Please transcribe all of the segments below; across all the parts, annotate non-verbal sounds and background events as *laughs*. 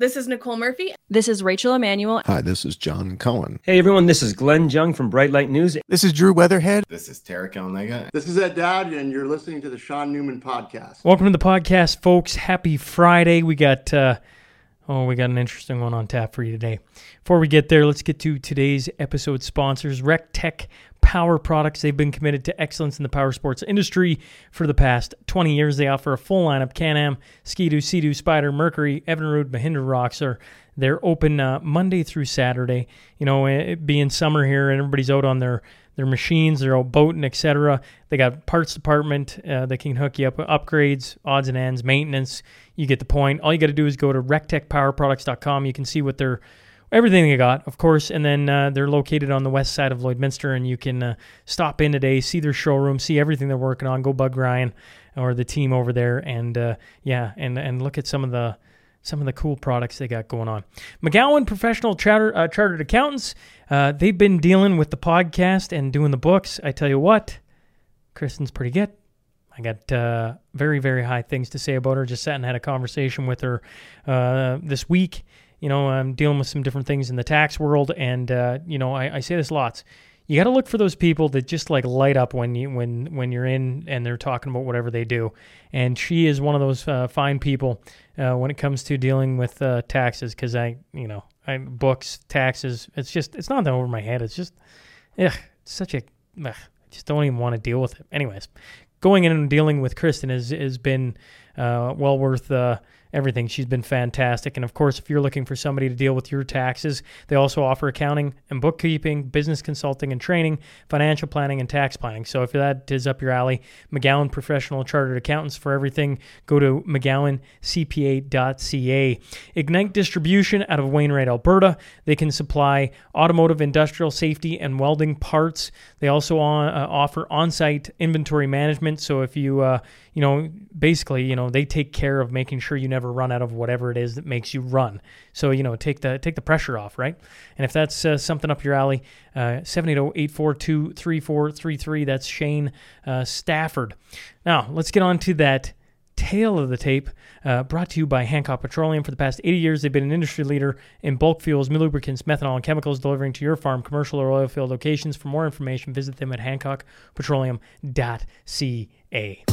This is Nicole Murphy. This is Rachel Emanuel. Hi, this is John Cohen. Hey everyone, this is Glenn Jung from Bright Light News. This is Drew Weatherhead. This is Tarek Alnega. This is Ed Dowd, and you're listening to the Shaun Newman Podcast. Welcome to the podcast, folks. Happy Friday. We got uh oh, we got an interesting one on tap for you today. Before we get there, let's get to today's episode sponsors. RecTech Power Products. They've been committed to excellence in the power sports industry for the past 20 years. They offer a full lineup Can-Am, Ski-Doo, Sea-Doo, Spyder, Mercury, Evinrude, Mahindra Roxor. They're open uh, Monday through Saturday. You know, it being summer here and everybody's out on their their machines, they're out boating, etc. They got parts department uh, that can hook you up with upgrades, odds and ends, maintenance. You get the point. All you got to do is go to rectechpowerproducts.com. You can see what they're everything they got, of course. And then uh, they're located on the west side of Lloydminster, and you can uh, stop in today, see their showroom, see everything they're working on. Go bug Ryan or the team over there, and uh, yeah, and and look at some of the some of the cool products they got going on. McGowan Professional Charter, uh, Chartered Accountants, uh, they've been dealing with the podcast and doing the books. I tell you what, Kristen's pretty good. I got uh, very, very high things to say about her. Just sat and had a conversation with her uh, this week. You know, I'm dealing with some different things in the tax world, and uh, you know, I, I say this lots you got to look for those people that just like light up when you when when you're in and they're talking about whatever they do. And she is one of those uh, fine people uh, when it comes to dealing with uh, taxes because I you know I books taxes. It's just it's not over my head. It's just it's such a ugh, just don't even want to deal with it. Anyways, going in and dealing with Kristen has has been uh, well worth uh, everything. She's been fantastic. And of course, if you're looking for somebody to deal with your taxes, they also offer accounting and bookkeeping, business consulting and training, financial planning, and tax planning. So if that is up your alley, McGowan Professional Chartered Accountants for everything, go to McGowanCPA.ca. Ignite Distribution out of Wainwright, Alberta. They can supply automotive, industrial, safety, and welding parts. They also on, uh, offer on site inventory management. So if you, uh, you know, basically, you know, they take care of making sure you never run out of whatever it is that makes you run. So, you know, take the take the pressure off, right? And if that's uh, something up your alley, uh, 780-842-3433, that's Shane uh, Stafford. Now, let's get on to that tale of the tape, uh, brought to you by Hancock Petroleum. For the past 80 years, they've been an industry leader in bulk fuels, lubricants, methanol, and chemicals delivering to your farm, commercial, or oil field locations. For more information, visit them at hancockpetroleum.ca.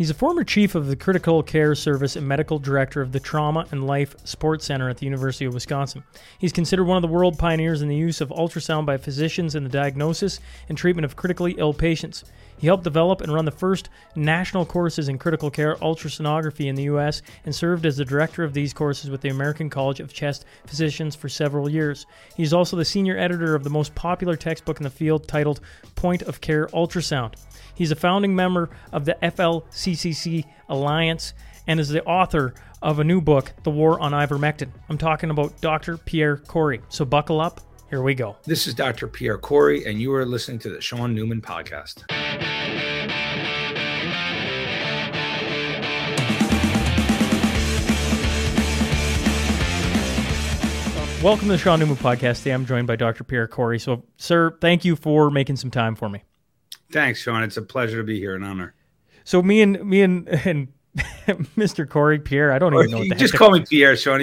He's a former chief of the Critical Care Service and medical director of the Trauma and Life Support Center at the University of Wisconsin. He's considered one of the world pioneers in the use of ultrasound by physicians in the diagnosis and treatment of critically ill patients. He helped develop and run the first national courses in critical care ultrasonography in the U.S. and served as the director of these courses with the American College of Chest Physicians for several years. He's also the senior editor of the most popular textbook in the field titled Point of Care Ultrasound. He's a founding member of the FLCCC Alliance and is the author of a new book, The War on Ivermectin. I'm talking about Dr. Pierre Kory. So buckle up. Here we go. This is Dr. Pierre Kory, and you are listening to the Shaun Newman Podcast. Welcome to the Shaun Newman Podcast. Today I'm joined by Dr. Pierre Kory. So, sir, thank you for making some time for me. Thanks, Shaun. It's a pleasure to be here. An honor. So me and me and and *laughs* Mr. Kory Pierre, I don't even know. What you just call me Pierre, Shaun.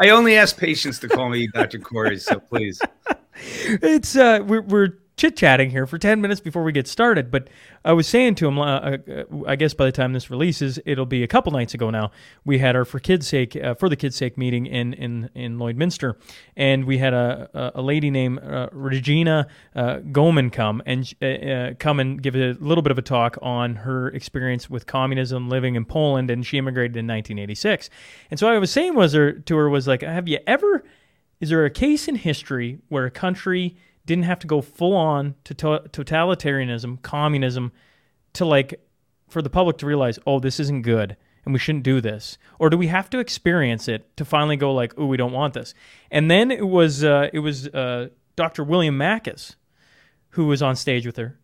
I only ask patients to call me Dr. Kory, so please. *laughs* it's uh, we're we're chit chatting here for 10 minutes before we get started. But I was saying to him, uh, uh, I guess by the time this releases, it'll be a couple nights ago now. We had our for kids' sake, uh, for the kids' sake meeting in in in Lloydminster, and we had a a lady named uh, Regina uh, Goman come and uh, come and give a little bit of a talk on her experience with communism, living in Poland, and she immigrated in 1986. And so I was saying was her to her was like, have you ever? Is there a case in history where a country didn't have to go full on to, to totalitarianism, communism, to like for the public to realize, oh, this isn't good and we shouldn't do this, or do we have to experience it to finally go like, oh, we don't want this? And then it was uh, it was uh, Dr. William Makis who was on stage with her,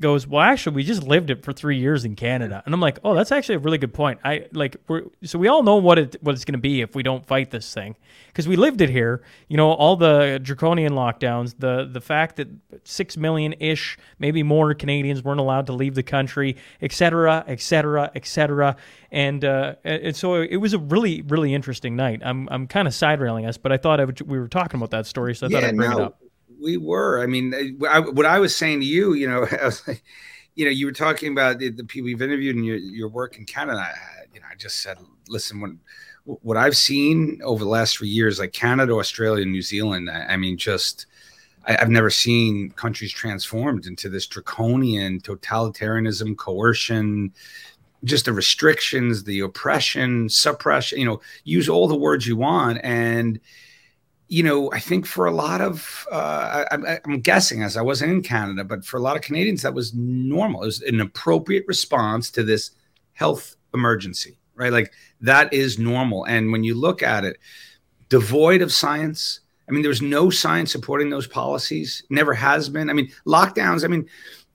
goes, "Well, actually, we just lived it for three years in Canada," and I'm like, "Oh, that's actually a really good point." I like we're so we all know what it what it's going to be if we don't fight this thing because we lived it here. You know, all the draconian lockdowns, the the fact that six million ish, maybe more Canadians weren't allowed to leave the country, et cetera, et cetera, et cetera, and uh, and so it was a really really interesting night. I'm I'm kind of side railing us, but I thought I would, we were talking about that story, so I Yeah, thought I'd bring it up. We were. I mean, eh, I, what I was saying to you, you know, *laughs* like, you know, you were talking about the, the people you've interviewed and your, your work in Canada. I, you know, I just said, listen, when what I've seen over the last three years, like Canada, Australia, New Zealand, I, I mean, just I, I've never seen countries transformed into this draconian totalitarianism, coercion, just the restrictions, the oppression, suppression. You know, use all the words you want, and you know, I think for a lot of, uh, I, I'm guessing as I wasn't in Canada, but for a lot of Canadians, that was normal. It was an appropriate response to this health emergency, right? Like that is normal. And when you look at it, devoid of science, I mean, there's no science supporting those policies, never has been. I mean, lockdowns, I mean,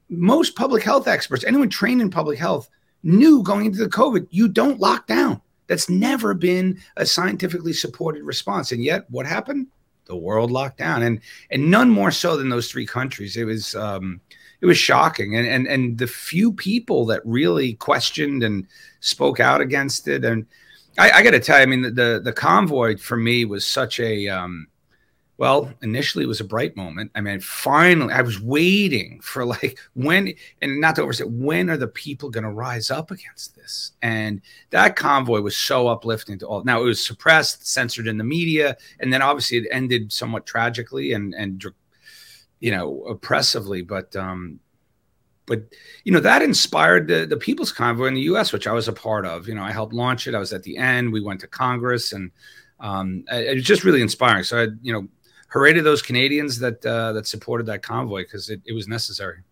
most public health experts, anyone trained in public health, knew going into the COVID, you don't lock down. That's never been a scientifically supported response. And yet, what happened? The world locked down, and and none more so than those three countries. It was um, it was shocking, and and and the few people that really questioned and spoke out against it. And I, I got to tell you, I mean, the, the the convoy for me was such a um, well, initially it was a bright moment. I mean, finally, I was waiting for like when, and not to overstate, when are the people going to rise up against this? And that convoy was so uplifting to all. Now it was suppressed, censored in the media, and then obviously it ended somewhat tragically and and you know oppressively. But um, but you know that inspired the the People's Convoy in the U.S., which I was a part of. You know, I helped launch it. I was at the end. We went to Congress, and um, it was just really inspiring. So I, you know hooray to those Canadians that uh, that supported that convoy because it, it was necessary.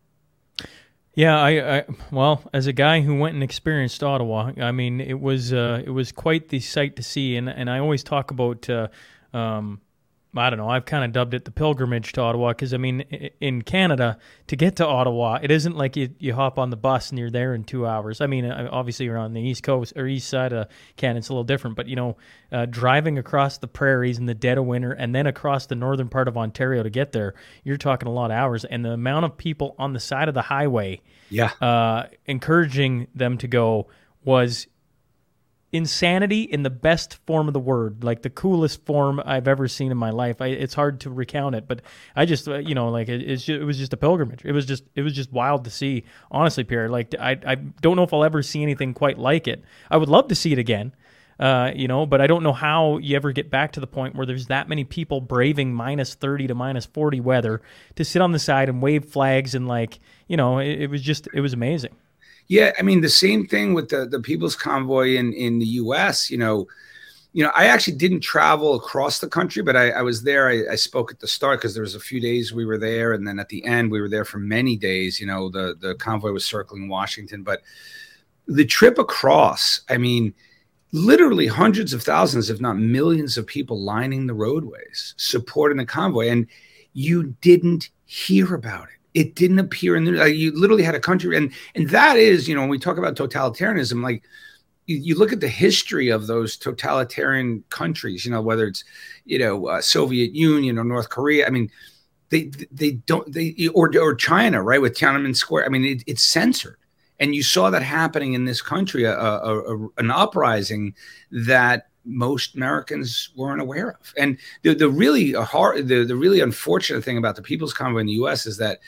Yeah, I, I well, as a guy who went and experienced Ottawa, I mean, it was uh, it was quite the sight to see, and and I always talk about. Uh, um, I don't know. I've kind of dubbed it the pilgrimage to Ottawa because I mean, in Canada, to get to Ottawa, it isn't like you, you hop on the bus and you're there in two hours. I mean, uh, obviously you're on the east coast or east side of Canada, it's a little different. But you know, uh, driving across the prairies in the dead of winter and then across the northern part of Ontario to get there, you're talking a lot of hours. And the amount of people on the side of the highway, yeah, uh, encouraging them to go was insanity in the best form of the word, like the coolest form I've ever seen in my life. I, it's hard to recount it, but I just, uh, you know, like it, just, it was just a pilgrimage. It was just, it was just wild to see. Honestly, Pierre, like I, I don't know if I'll ever see anything quite like it. I would love to see it again. Uh, you know, but I don't know how you ever get back to the point where there's that many people braving minus 30 to minus 40 weather to sit on the side and wave flags and like, you know, it, it was just, it was amazing. Yeah, I mean the same thing with the the People's Convoy in in the U.S. You know, you know, I actually didn't travel across the country, but I, I was there. I, I, spoke at the start because there was a few days we were there, and then at the end we were there for many days. You know, the the convoy was circling Washington, but the trip across, I mean, literally hundreds of thousands, if not millions, of people lining the roadways supporting the convoy, and you didn't hear about it it didn't appear in the like, you literally had a country and and that is you know when we talk about totalitarianism like you, you look at the history of those totalitarian countries you know whether it's you know uh, soviet union or north korea i mean they they don't they or or china right with tiananmen square i mean it, it's censored and you saw that happening in this country a, a, a, an uprising that most Americans weren't aware of. And the, the really hard, the, the really unfortunate thing about the People's Convoy in the U.S. is that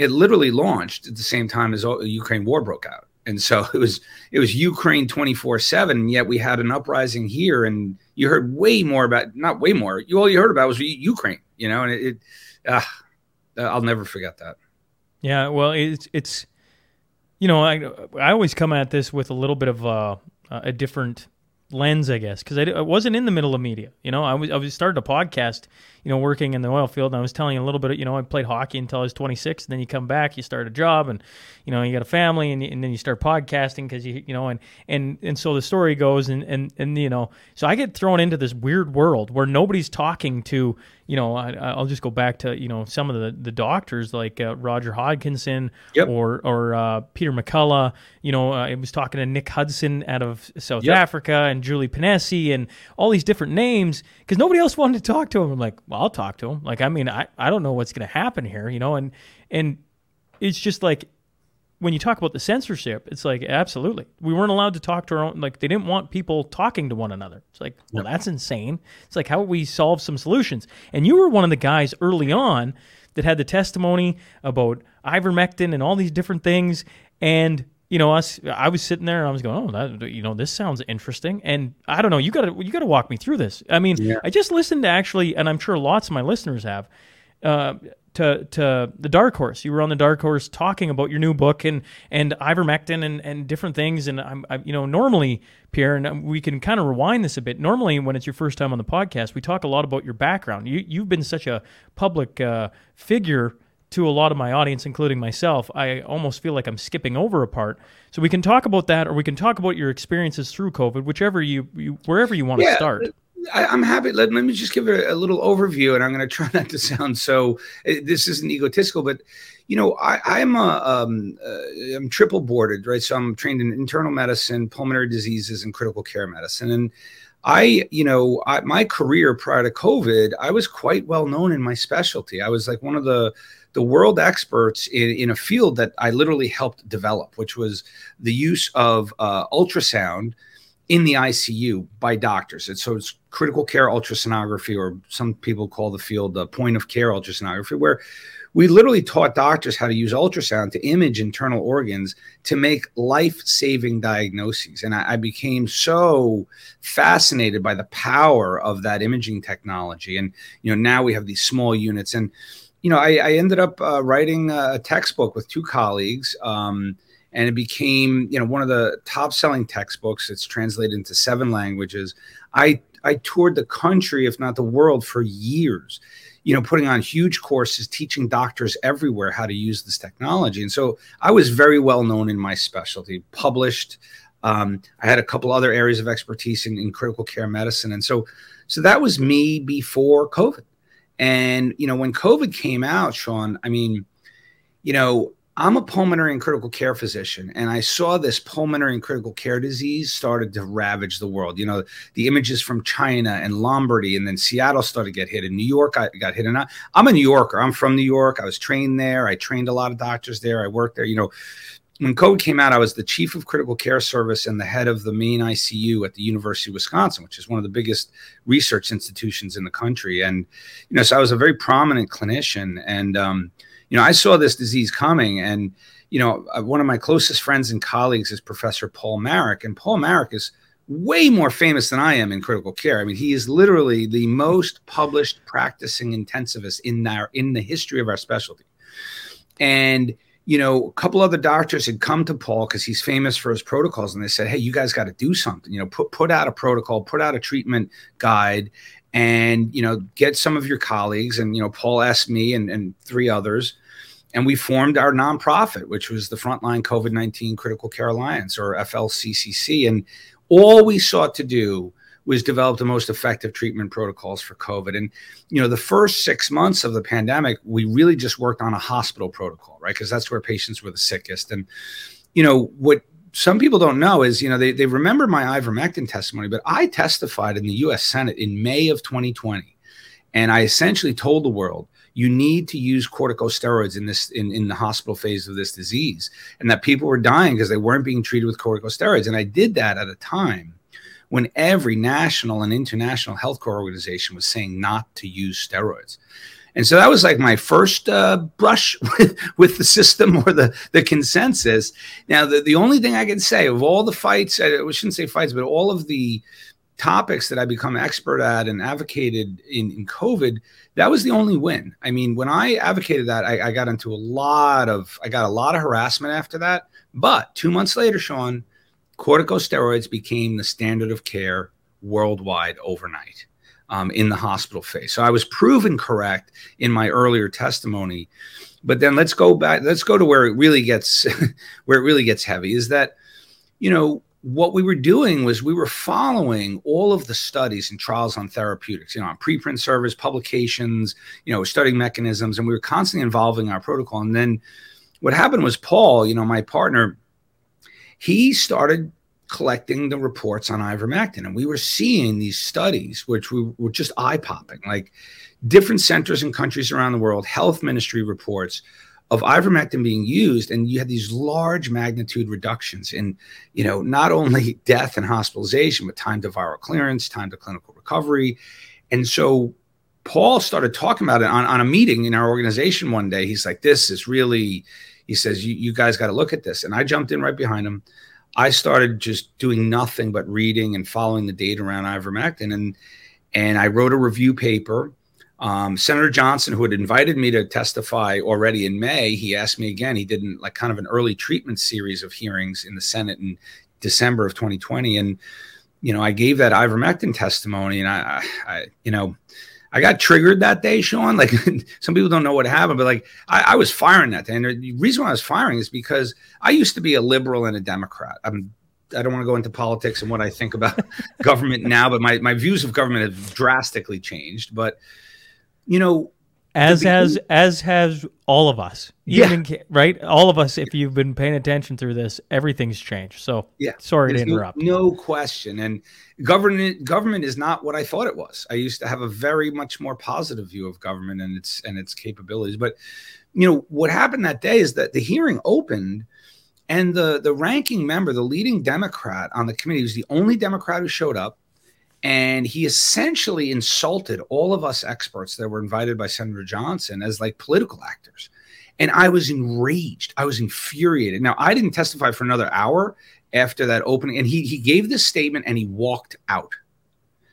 it literally launched at the same time as the Ukraine war broke out. And so *laughs* it was it was Ukraine 24 seven. And yet we had an uprising here, and you heard way more about not way more. You all you heard about was Ukraine, you know, and it. it uh, I'll never forget that. Yeah, well, it's it's you know I I always come at this with a little bit of uh, a different lens, I guess, because I, I, wasn't in the middle of media. You know, I was I was started a podcast, you know, working in the oil field. And I was telling a little bit. You know, I played hockey until I was 26. And then you come back, you start a job, and you know, you got a family, and, and then you start podcasting because you you know, and and and so the story goes, and and and you know, so I get thrown into this weird world where nobody's talking to you know, I, will just go back to you know some of the the doctors like uh, Roger Hodgkinson yep. or or uh, Peter McCullough. You know, uh, I was talking to Nick Hudson out of South yep. Africa and Julie Ponesse and all these different names because nobody else *laughs* wanted to talk to him. I'm like, well, I'll talk to him. Like, I mean, I, I don't know what's going to happen here, you know, and and it's just like when you talk about the censorship, it's like absolutely we weren't allowed to talk to our own. Like they didn't want people talking to one another. It's like, well, that's insane. It's like how would we solve some solutions? And you were one of the guys early on that had the testimony about ivermectin and all these different things. And you know, us, I was sitting there and I was going, oh, that, you know, this sounds interesting. And I don't know, you got to you got to walk me through this. I mean, yeah. I just listened to actually, and I'm sure lots of my listeners have. Uh, to to the Dark Horse. You were on the Dark Horse talking about your new book and and ivermectin and, and different things. And I'm I, you know normally Pierre and we can kind of rewind this a bit. Normally when it's your first time on the podcast, we talk a lot about your background. You you've been such a public uh, figure to a lot of my audience, including myself. I almost feel like I'm skipping over a part. So we can talk about that, or we can talk about your experiences through COVID, whichever you, you wherever you want yeah, to start. I, am happy. Let, let me just give a, a little overview, and I'm going to try *laughs* not to sound so. Eh, this isn't egotistical, but you know, I, am a um, uh, I'm triple boarded, right? So I'm trained in internal medicine, pulmonary diseases, and critical care medicine. And I, you know, I, my career prior to COVID, I was quite well known in my specialty. I was like one of the the world experts in, in a field that I literally helped develop, which was the use of uh, ultrasound in the ICU by doctors. And so it's critical care ultrasonography, or some people call the field the point of care ultrasonography, where we literally taught doctors how to use ultrasound to image internal organs to make life saving diagnoses. And I, I, became so fascinated by the power of that imaging technology. And, you know, now we have these small units. And, you know, I, I ended up uh, writing a textbook with two colleagues. Um, and it became you know one of the top selling textbooks. It's translated into seven languages. I i toured the country if not the world for years you know putting on huge courses teaching doctors everywhere how to use this technology. And so i was very well known in my specialty published um, i had a couple other areas of expertise in, in critical care medicine. And so so that was me before covid. And you know when covid came out shaun i mean you know I'm a pulmonary and critical care physician, and I saw this pulmonary and critical care disease started to ravage the world. You know, the images from China and Lombardy, and then Seattle started to get hit, and New York I got hit. And I, I'm a New Yorker. I'm from New York. I was trained there. I trained a lot of doctors there. I worked there. You know, when COVID came out, I was the chief of critical care service and the head of the main ICU at the University of Wisconsin, which is one of the biggest research institutions in the country. And you know, so I was a very prominent clinician, and um, you know, I saw this disease coming, and you know, uh, one of my closest friends and colleagues is Professor Paul Marik, and Paul Marik is way more famous than I am in critical care. I mean, he is literally the most published practicing intensivist in our in the history of our specialty. And you know, a couple other doctors had come to Paul because he's famous for his protocols, and they said, "Hey, you guys got to do something. You know, put put out a protocol, put out a treatment guide, and you know, get some of your colleagues." And you know, Paul asked me and, and three others and we formed our nonprofit, which was the Frontline COVID 19 Critical Care Alliance or FLCCC. And all we sought to do was develop the most effective treatment protocols for COVID. And, you know, the first six months of the pandemic, we really just worked on a hospital protocol, right? Because that's where patients were the sickest. And, you know, what some people don't know is, you know, they, they remember my ivermectin testimony, but I testified in the US Senate in May of 2020. And I essentially told the world you need to use corticosteroids in this in, in the hospital phase of this disease and that people were dying because they weren't being treated with corticosteroids and i did that at a time when every national and international healthcare organization was saying not to use steroids and so that was like my first uh, brush *laughs* with, with, the system or the, the consensus. Now, the, the only thing I can say of all the fights, I shouldn't say fights, but all of the topics that I become expert at and advocated in, in COVID, that was the only win. I mean, when I advocated that, I, I, got into a lot of I got a lot of harassment after that. But two months later, Shaun, corticosteroids became the standard of care worldwide overnight um, in the hospital phase. So I was proven correct in my earlier testimony. But then let's go back. Let's go to where it really gets *laughs* where it really gets heavy. Is that you know what we were doing was we were following all of the studies and trials on therapeutics, you know, on preprint servers, publications, you know, studying mechanisms, and we were constantly involving our protocol. And then what happened was Paul, you know, my partner, he started collecting the reports on ivermectin, and we were seeing these studies, which we were just eye popping, like different centers and countries around the world, health ministry reports of ivermectin being used and you had these large magnitude reductions in you know not only *laughs* death and hospitalization but time to viral clearance time to clinical recovery. And so paul started talking about it on, on a meeting in our organization one day. He's like this is really he says you, you guys got to look at this. And i jumped in right behind him i started just doing nothing but reading and following the data around ivermectin and and i wrote a review paper um, Senator Johnson, who had invited me to testify already in May, he asked me again. He did like kind of an early treatment series of hearings in the Senate in December of 2020, and you know I gave that ivermectin testimony, and I, I you know, I got triggered that day, Shaun. Like *laughs* some people don't know what happened, but like I, I was firing that day, and the reason why I was firing is because I used to be a liberal and a Democrat. I'm I don't want to go into politics and what I think about *laughs* government now, but my, my views of government have drastically changed. But you know, as has as has all of us. Even, yeah. Right. All of us. If you've been paying attention through this, everything's changed. So yeah. Sorry There's to interrupt. No, no, question. And government government is not what I thought it was. I used to have a very much more positive view of government and its and its capabilities. But you know what happened that day is that the hearing opened. And the, the ranking member, the leading Democrat on the committee, was the only Democrat who showed up and he essentially insulted all of us experts that were invited by Senator Johnson as like political actors. And I was enraged. I was infuriated. Now, I didn't testify for another hour after that opening. And he, he gave this statement and he walked out.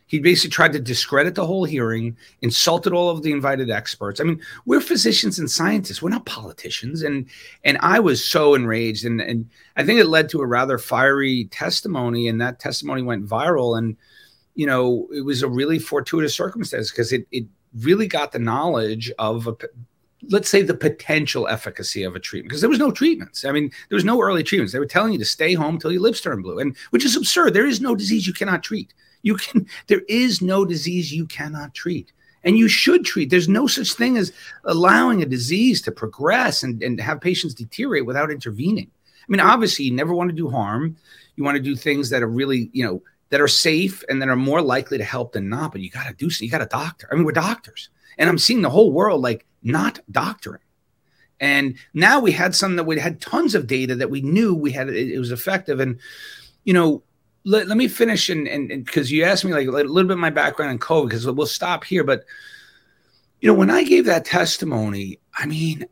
He basically tried to discredit the whole hearing, insulted all of the invited experts. I mean, we're physicians and scientists. We're not politicians. And and I was so enraged. And and I think it led to a rather fiery testimony. And that testimony went viral. And you know, it was a really fortuitous circumstance because it, it really got the knowledge of a, let's say the potential efficacy of a treatment because there was no treatments. I mean, there was no early treatments. They were telling you to stay home till your lips turn blue, and which is absurd. There is no disease you cannot treat. You can. There is no disease you cannot treat, and you should treat. There's no such thing as allowing a disease to progress and, and have patients deteriorate without intervening. I mean, obviously, you never want to do harm. You want to do things that are really, you know, that are safe and that are more likely to help than not. But you got to do so. You got a doctor. I mean, we're doctors, and I'm seeing the whole world like not doctoring. And now we had some that we had tons of data that we knew we had it, it was effective. And you know, let, let me finish and and because you asked me like a little bit my background in COVID because we'll stop here. But you know, when I gave that testimony, I mean,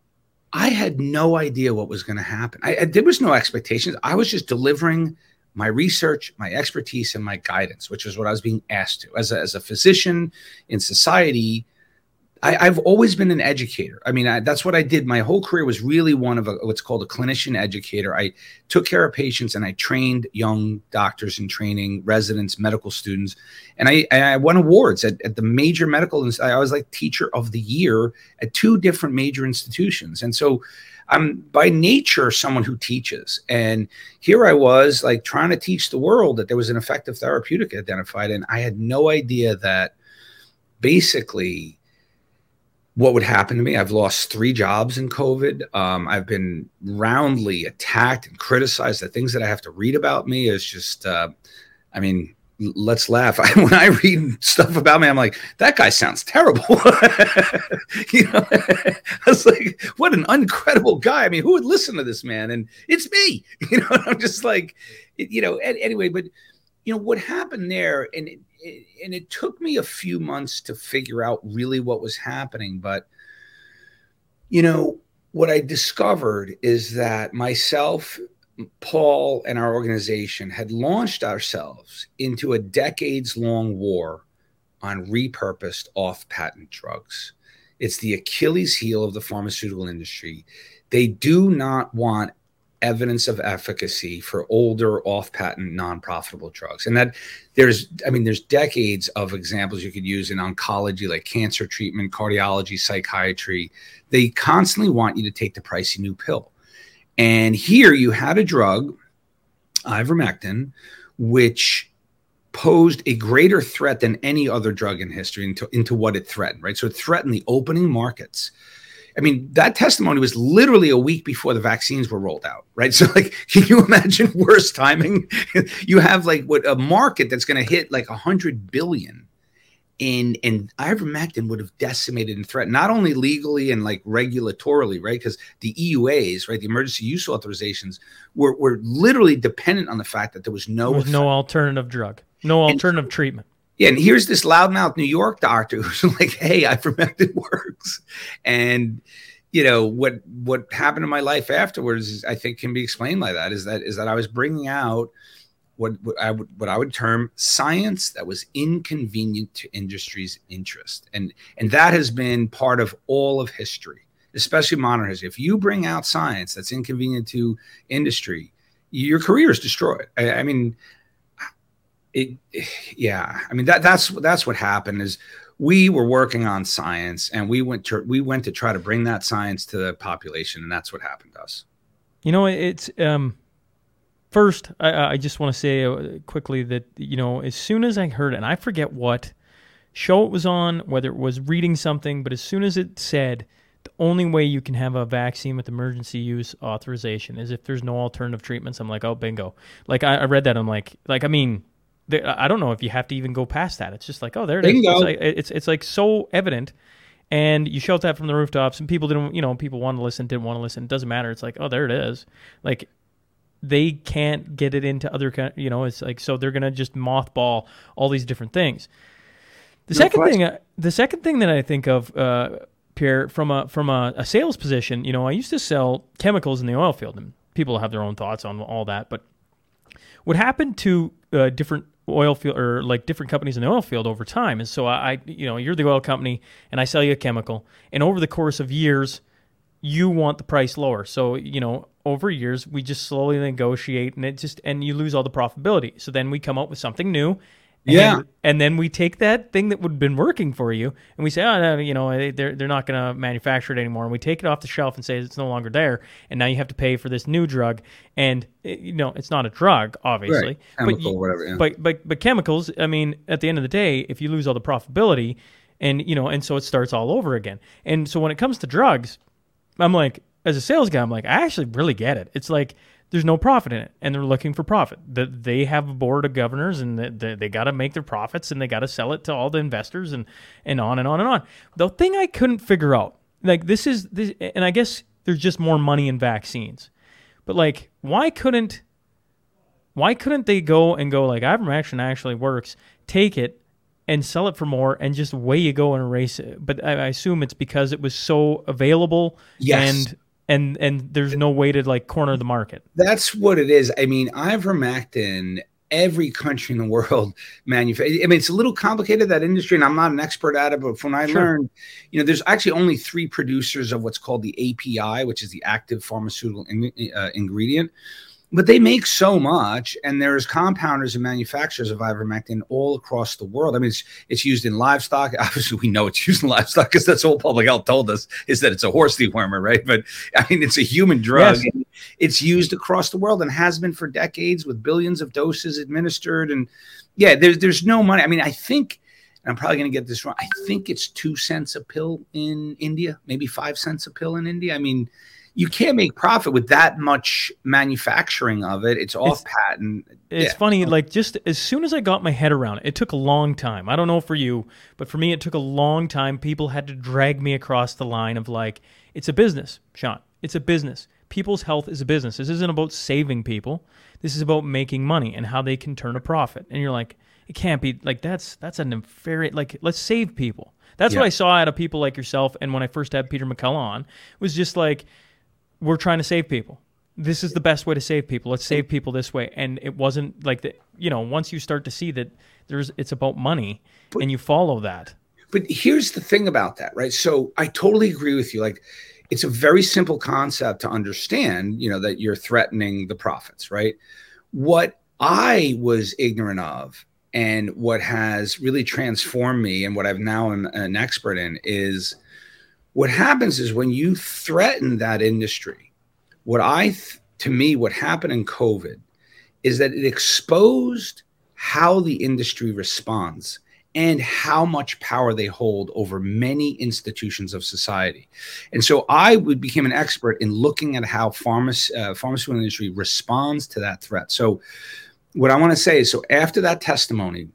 I had no idea what was going to happen. I, I, there was no expectations. I was just delivering my research, my expertise, and my guidance, which is what I was being asked to. As a, as a physician in society, I, have always been an educator. I mean, I, that's what I did. My whole career was really one of a, what's called a clinician educator. I took care of patients and I trained young doctors in training, residents, medical students, and I, I won awards at, at the major medical. I was like teacher of the year at two different major institutions, and so I'm by nature someone who teaches. And here I was like trying to teach the world that there was an effective therapeutic identified. And I had no idea that basically what would happen to me. I've lost three jobs in COVID. Um, I've been roundly attacked and criticized. The things that I have to read about me is just, uh, I mean, let's laugh. *laughs* when I read stuff about me, I'm like, that guy sounds terrible. *laughs* you know, I was like, what an uncredible guy. I mean, who would listen to this man? And it's me. *laughs* You know, I'm just like, you know. Anyway, but you know what happened there, and it, and it took me a few months to figure out really what was happening. But you know, what I discovered is that myself Paul and our organization had launched ourselves into a decades long war on repurposed off patent drugs. It's the Achilles heel of the pharmaceutical industry. They do not want evidence of efficacy for older off-patent non-profitable drugs and that there's i mean there's decades of examples you could use in oncology like cancer treatment cardiology psychiatry they constantly want you to take the pricey new pill and here you had a drug ivermectin which posed a greater threat than any other drug in history into, into what it threatened, right? So it threatened the opening markets. I mean, that testimony was literally a week before the vaccines were rolled out, right? *laughs* So, like, can you imagine *laughs* worse timing? *laughs* you have like what a market that's going to hit like a hundred billion, in and ivermectin would have decimated and threatened not only legally and like regulatorily, right? Because the EUAs, right, the emergency use authorizations, were were literally dependent on the fact that there was no there was no alternative drug. No alternative and, treatment. Yeah, and here's this loudmouth New York doctor *laughs* who's like, "Hey, ivermectin works," and you know what what happened in my life afterwards is, I think can be explained like that. Is that is that I was bringing out what, what I would what I would term science that was inconvenient to industry's interest, and and that has been part of all of history, especially modern history. If you bring out science that's inconvenient to industry, your career is destroyed. I, I mean, it yeah i mean that that's that's what happened is we were working on science and we went to we went to try to bring that science to the population and that's what happened to us you know it's um first i, I just want to say uh, quickly that you know as soon as i heard and i forget what show it was on whether it was reading something but as soon as it said the only way you can have a vaccine with emergency use authorization is if there's no alternative treatments i'm like oh bingo like i, I read that i'm like like i mean I don't know if you have to even go past that. It's just like, oh, there it is. It's like, it's, it's like so evident, and you shout that from the rooftops, and people didn't, you know, people want to listen, didn't want to listen. It doesn't matter. It's like, oh, there it is. Like they can't get it into other, you know, it's like so they're gonna just mothball all these different things. The no second question. thing, uh, the second thing that I think of, uh, Pierre, from a from a, a sales position, you know, I used to sell chemicals in the oil field, and people have their own thoughts on all that, but what happened to uh, different oil field or like different companies in the oil field over time. And so I, you know, you're the oil company and I sell you a chemical. And over the course of years, you want the price lower. So, you know, over years, we just slowly negotiate and it just, and you lose all the profitability. So then we come up with something new yeah. And, and, then we take that thing that would have been working for you and we say, oh, no, you know, they're, they're not going to manufacture it anymore. And we take it off the shelf and say it's no longer there. And now you have to pay for this new drug. And, eh, you know, it's not a drug, obviously. Right. Chemical, but, whatever. Yeah. But, but, but chemicals, I mean, at the end of the day, if you lose all the profitability and, you know, and so it starts all over again. And so when it comes to drugs, I'm like, as a sales guy, I'm like, I actually really get it. It's like, there's no profit in it and they're looking for profit that they have a board of governors and they, they got to make their profits and they got to sell it to all the investors and and on and on and on the thing i couldn't figure out like this is this and i guess there's just more money in vaccines but like why couldn't why couldn't they go and go like ivermectin actually works take it and sell it for more and just way you go and erase it but i, I assume it's because it was so available yes. and and and there's no way to like corner the market. That's what it is. I mean, ivermectin every country in the world *laughs* manufacture. I mean, it's a little complicated that industry, and I'm not an expert at it. But when I sure. learned, you know, there's actually only three producers of what's called the API, which is the active pharmaceutical in, uh, ingredient but they make so much and there's compounders and manufacturers of ivermectin all across the world i mean it's, it's used in livestock *laughs* obviously we know it's used in livestock because that's all public health told us is that it's a horse dewormer right but i mean it's a human drug yes. it's used across the world and has been for decades with billions of doses administered and yeah there's there's no money i mean i think I'm probably going to get this wrong. I think it's two cents a pill in India, maybe five cents a pill in India. I mean, you can't make profit with that much manufacturing of it. It's off it's, patent. It's yeah. funny, like just as soon as I got my head around it, it took a long time. I don't know for you, but for me, it took a long time. People had to drag me across the line of like, it's a business, Shaun. It's a business. People's health is a business. This isn't about saving people. This is about making money and how they can turn a profit. And you're like, it can't be like that's that's an inferior. Like, let's save people. That's yeah. what I saw out of people like yourself. And when I first had Peter McCullough on, was just like we're trying to save people. This is the best way to save people. Let's save people this way. And it wasn't like that. You know, once you start to see that there's, it's about money, but, and you follow that. But here's the thing about that, right? So I totally agree with you. Like, it's a very simple concept to understand, you know, that you're threatening the profits, right? What I was ignorant of and what has really transformed me and what I've now am an expert in is what happens is when you threaten that industry, what I, th- to me, what happened in COVID is that it exposed how the industry responds and how much power they hold over many institutions of society. And so I would become an expert in looking at how pharma, uh, pharmaceutical industry responds to that threat. So what I want to say is, so after that testimony,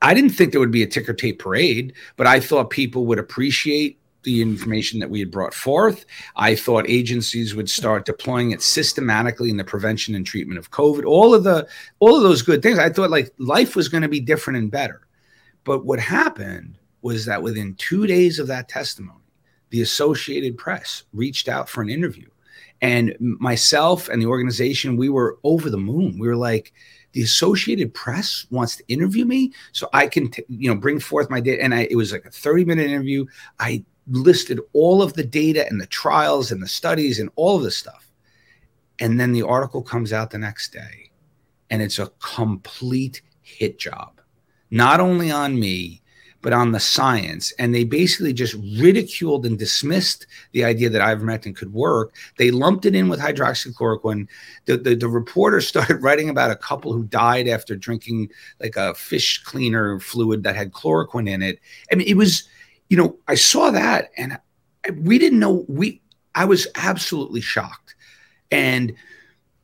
I didn't think there would be a ticker tape parade, but I thought people would appreciate the information that we had brought forth. I thought agencies would start deploying it systematically in the prevention and treatment of COVID. All of the all of those good things. I thought like life was going to be different and better. But what happened was that within two days of that testimony, the Associated Press reached out for an interview. And myself and the organization, we were over the moon. We were like, the Associated Press wants to interview me so I can, t- you know, bring forth my data. And I, it was like a 30 minute interview. I listed all of the data and the trials and the studies and all of this stuff. And then the article comes out the next day and it's a complete hit job not only on me, but on the science. And they basically just ridiculed and dismissed the idea that ivermectin could work. They lumped it in with hydroxychloroquine. The, the, the reporter *laughs* started writing about a couple who died after drinking like a fish cleaner fluid that had chloroquine in it. I mean, it was, you know, I saw that and we didn't know, we, I was absolutely shocked. And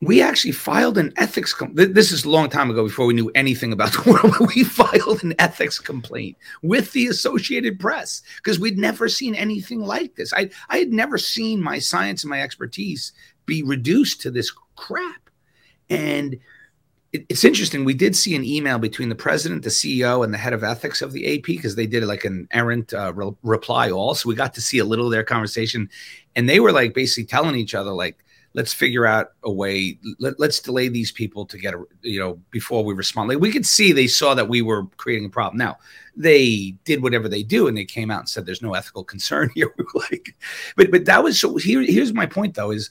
we actually filed an ethics this is a long time ago before we knew anything about the *laughs* world we filed an ethics complaint with the associated press because we'd never seen anything like this I, I had never seen my science and my expertise be reduced to this crap and it's interesting we did see an email between the president the ceo and the head of ethics of the ap because they did like an errant uh, re- reply all so we got to see a little of their conversation and they were like basically telling each other like let's figure out a way let, us delay these people to get a you know before we respond. Like we could see they saw that we were creating a problem. Now they did whatever they do and they came out and said there's no ethical concern *laughs* here like but but that was so here here's my point though is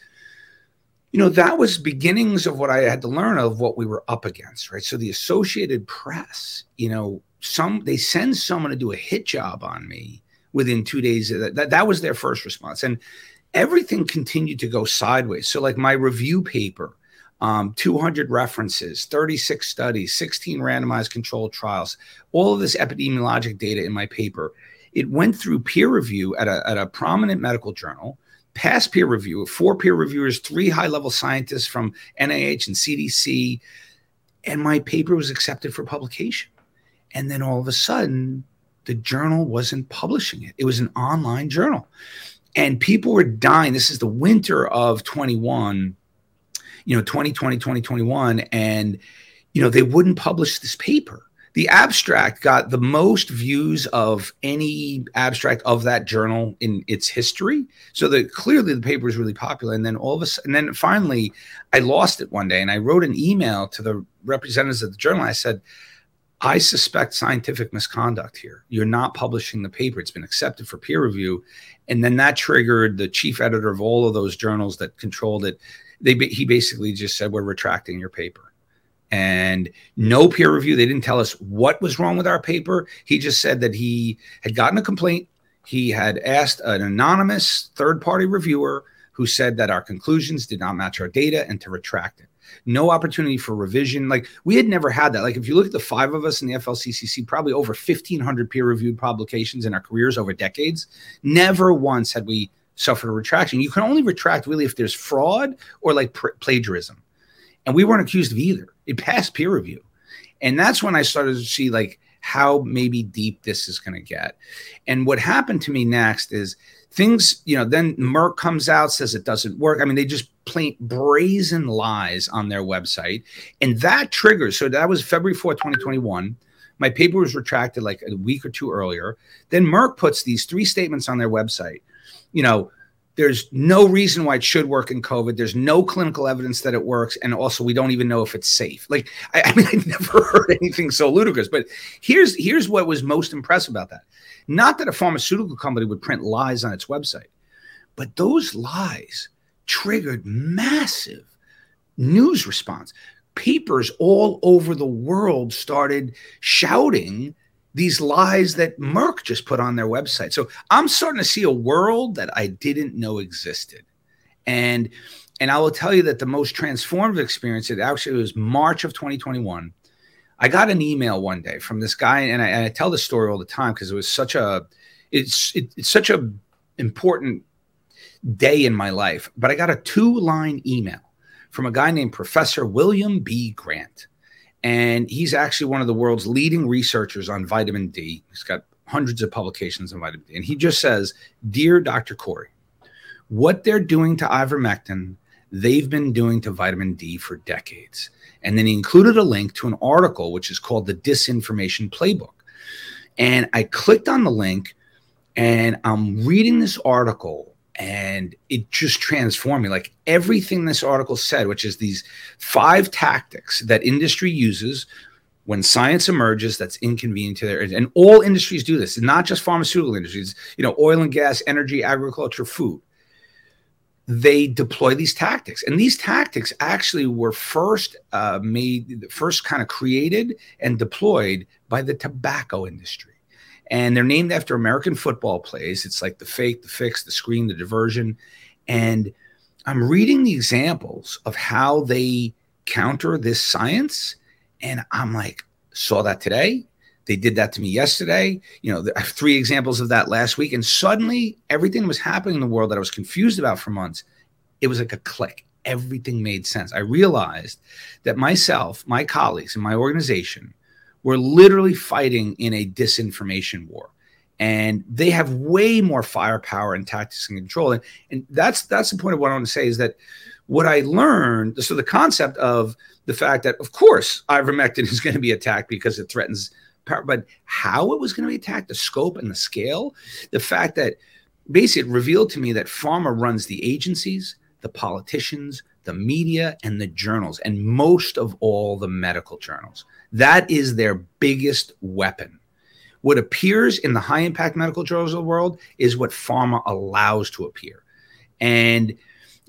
you know that was beginnings of what i had to learn of what we were up against right so the associated press you know some they send someone to do a hit job on me within two days that, that, that was their first response and everything continued to go sideways. So, like my review paper, um, 200 references, 36 studies, 16 randomized controlled trials, all of this epidemiologic data in my paper. It went through peer review at a, at a prominent medical journal, past peer review, four peer reviewers, three high level scientists from NIH and CDC, and my paper was accepted for publication. And then all of a sudden, the journal wasn't publishing it. It was an online journal and people were dying. This is the winter of 21, you know, 2020, 2021. And, you know, they wouldn't publish this paper. The abstract got the most views of any abstract of that journal in its history. So that clearly the paper was really popular. And then all of a sudden, and then finally, I lost it one day and I wrote an email to the representatives of the journal. I said, I suspect scientific misconduct here. You're not publishing the paper. It's been accepted for peer review. And then that triggered the chief editor of all of those journals that controlled it. They, he basically just said, We're retracting your paper. And no peer review. They didn't tell us what was wrong with our paper. He just said that he had gotten a complaint. He had asked an anonymous third party reviewer who said that our conclusions did not match our data and to retract it no opportunity for revision. Like we had never had that. Like if you look at the five of us in the FLCCC, probably over 1,500 peer reviewed publications in our careers over decades, never once had we suffered a retraction. You can only retract really if there's fraud or like pr- plagiarism. And we weren't accused of either. It passed peer review. And that's when I started to see like how maybe deep this is going to get. And what happened to me next is things, you know, then Merck comes out, says it doesn't work. I mean, they just plain brazen lies on their website. And that triggers, so that was February 4th, 2021. My paper was retracted like a week or two earlier. Then Merck puts these three statements on their website. You know, there's no reason why it should work in COVID. There's no clinical evidence that it works. And also, we don't even know if it's safe. Like, I, I mean, I never *laughs* heard anything so ludicrous. But here's here's what was most impressive about that. Not that a pharmaceutical company would print lies on its website, But those lies triggered massive news response. Papers all over the world started shouting these lies that Merck just put on their website. So I'm starting to see a world that I didn't know existed. And and I will tell you that the most transformative experience, it actually was March of 2021. I got an email one day from this guy, and I, and I tell this story all the time because it was such a, it's it, it's such a important day in my life. But I got a two line email from a guy named Professor William B. Grant, and he's actually one of the world's leading researchers on vitamin D. He's got hundreds of publications on vitamin D, and he just says, "Dear Dr. Kory, what they're doing to ivermectin." they've been doing to vitamin D for decades. And then he included a link to an article which is called the Disinformation Playbook. And I clicked on the link and I'm reading this article and it just transformed me. Like everything this article said, which is these five tactics that industry uses when science emerges that's inconvenient to their and all industries do this, not just pharmaceutical industries, you know, oil and gas, energy, agriculture, food they deploy these tactics and these tactics actually were first uh, made first kind of created and deployed by the tobacco industry and they're named after american football plays it's like the fake the fix the screen the diversion and i'm reading the examples of how they counter this science and i'm like saw that today they did that to me yesterday. You know, I have three examples of that last week. And suddenly everything was happening in the world that I was confused about for months. It was like a click. Everything made sense. I realized that myself, my colleagues, and my organization were literally fighting in a disinformation war. And they have way more firepower and tactics and control. And, and that's that's the point of what I want to say is that what I learned, so the concept of the fact that, of course, ivermectin is going to be attacked because it threatens power, but how it was going to be attacked, the scope and the scale, the fact that basically it revealed to me that pharma runs the agencies, the politicians, the media, and the journals, and most of all, the medical journals. That is their biggest weapon. What appears in the high impact medical journals of the world is what pharma allows to appear. And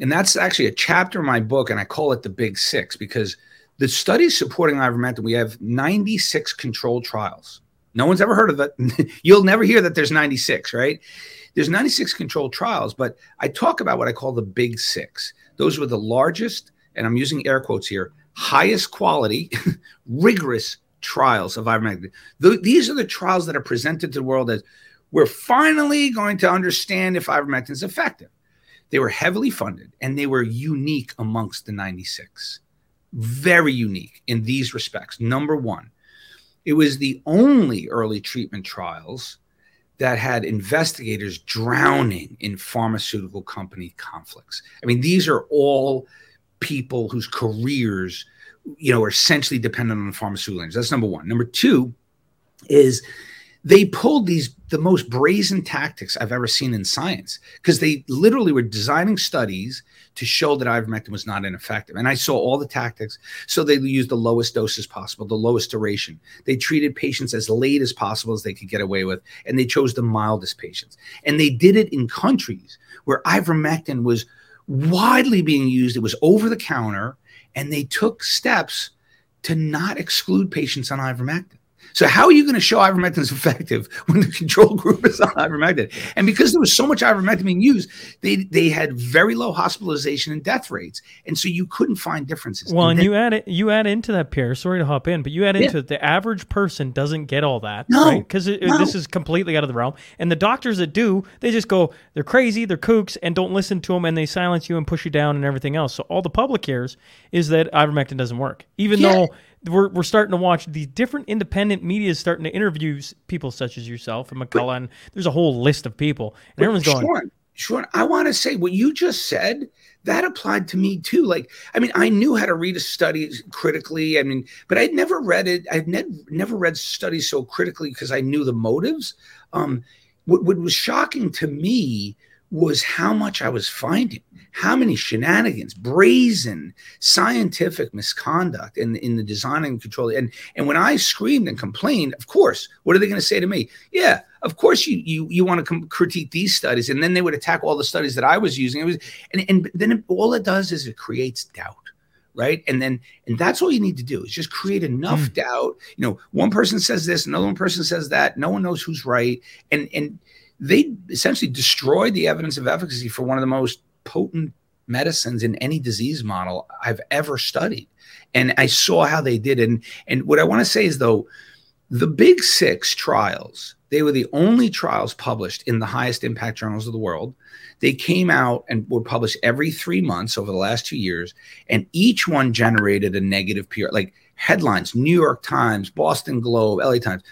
and that's actually a chapter in my book, and I call it the Big Six because the studies supporting ivermectin, we have 96 controlled trials. No one's ever heard of it. *laughs* You'll never hear that there's 96, right? There's 96 controlled trials, but I talk about what I call the big six. Those were the largest, and I'm using air quotes here, highest quality, *laughs* rigorous trials of ivermectin. these are the trials that are presented to the world as we're finally going to understand if ivermectin is effective. They were heavily funded and they were unique amongst the 96 very unique in these respects. Number one, it was the only early treatment trials that had investigators drowning in pharmaceutical company conflicts. I mean, these are all people whose careers, you know, are essentially dependent on the pharmaceutical industry. That's number one. Number two is they pulled these the most brazen tactics I've ever seen in science because they literally were designing studies to show that ivermectin was not ineffective. And I saw all the tactics. So they used the lowest doses possible, the lowest duration. They treated patients as late as possible as they could get away with, and they chose the mildest patients. And they did it in countries where ivermectin was widely being used. It was over the counter, and they took steps to not exclude patients on ivermectin. So how are you going to show ivermectin is effective *laughs* when the control group is on ivermectin? And because there was so much ivermectin being used, they they had very low hospitalization and death rates, and so you couldn't find differences. Well, and, and you add it, you add into that pair. Sorry to hop in, but you add into yeah. it. The average person doesn't get all that, no, right? Because no. this is completely out of the realm. And the doctors that do, they just go, they're crazy, they're kooks, and don't listen to them, and they silence you and push you down and everything else. So all the public hears is that ivermectin doesn't work, even yeah. though we're, we're starting to watch the different independent media is starting to interview people such as yourself and McCullough. And there's a whole list of people, and everyone's going. Shaun, Shaun, I want to say what you just said that applied to me too. Like, I mean, I knew how to read a study critically. I mean, but I'd never read it. I'd ne- never read studies so critically because I knew the motives. Um, what, what was shocking to me was how much I was finding, how many shenanigans, brazen scientific misconduct in, in the design and control. And and when I screamed and complained, of course, what are they going to say to me? Yeah, of course you you you want to com- critique these studies, and then they would attack all the studies that I was using. It was and and then it, all it does is it creates doubt right and then and that's all you need to do is just create enough mm. doubt you know one person says this another one person says that no one knows who's right and and they essentially destroyed the evidence of efficacy for one of the most potent medicines in any disease model I've ever studied. And I saw how they did. And, and what I want to say is, though, the big six trials, they were the only trials published in the highest impact journals of the world. They came out and were published every three months over the last two years, and each one generated a negative PR, like headlines New York Times, Boston Globe, LA Times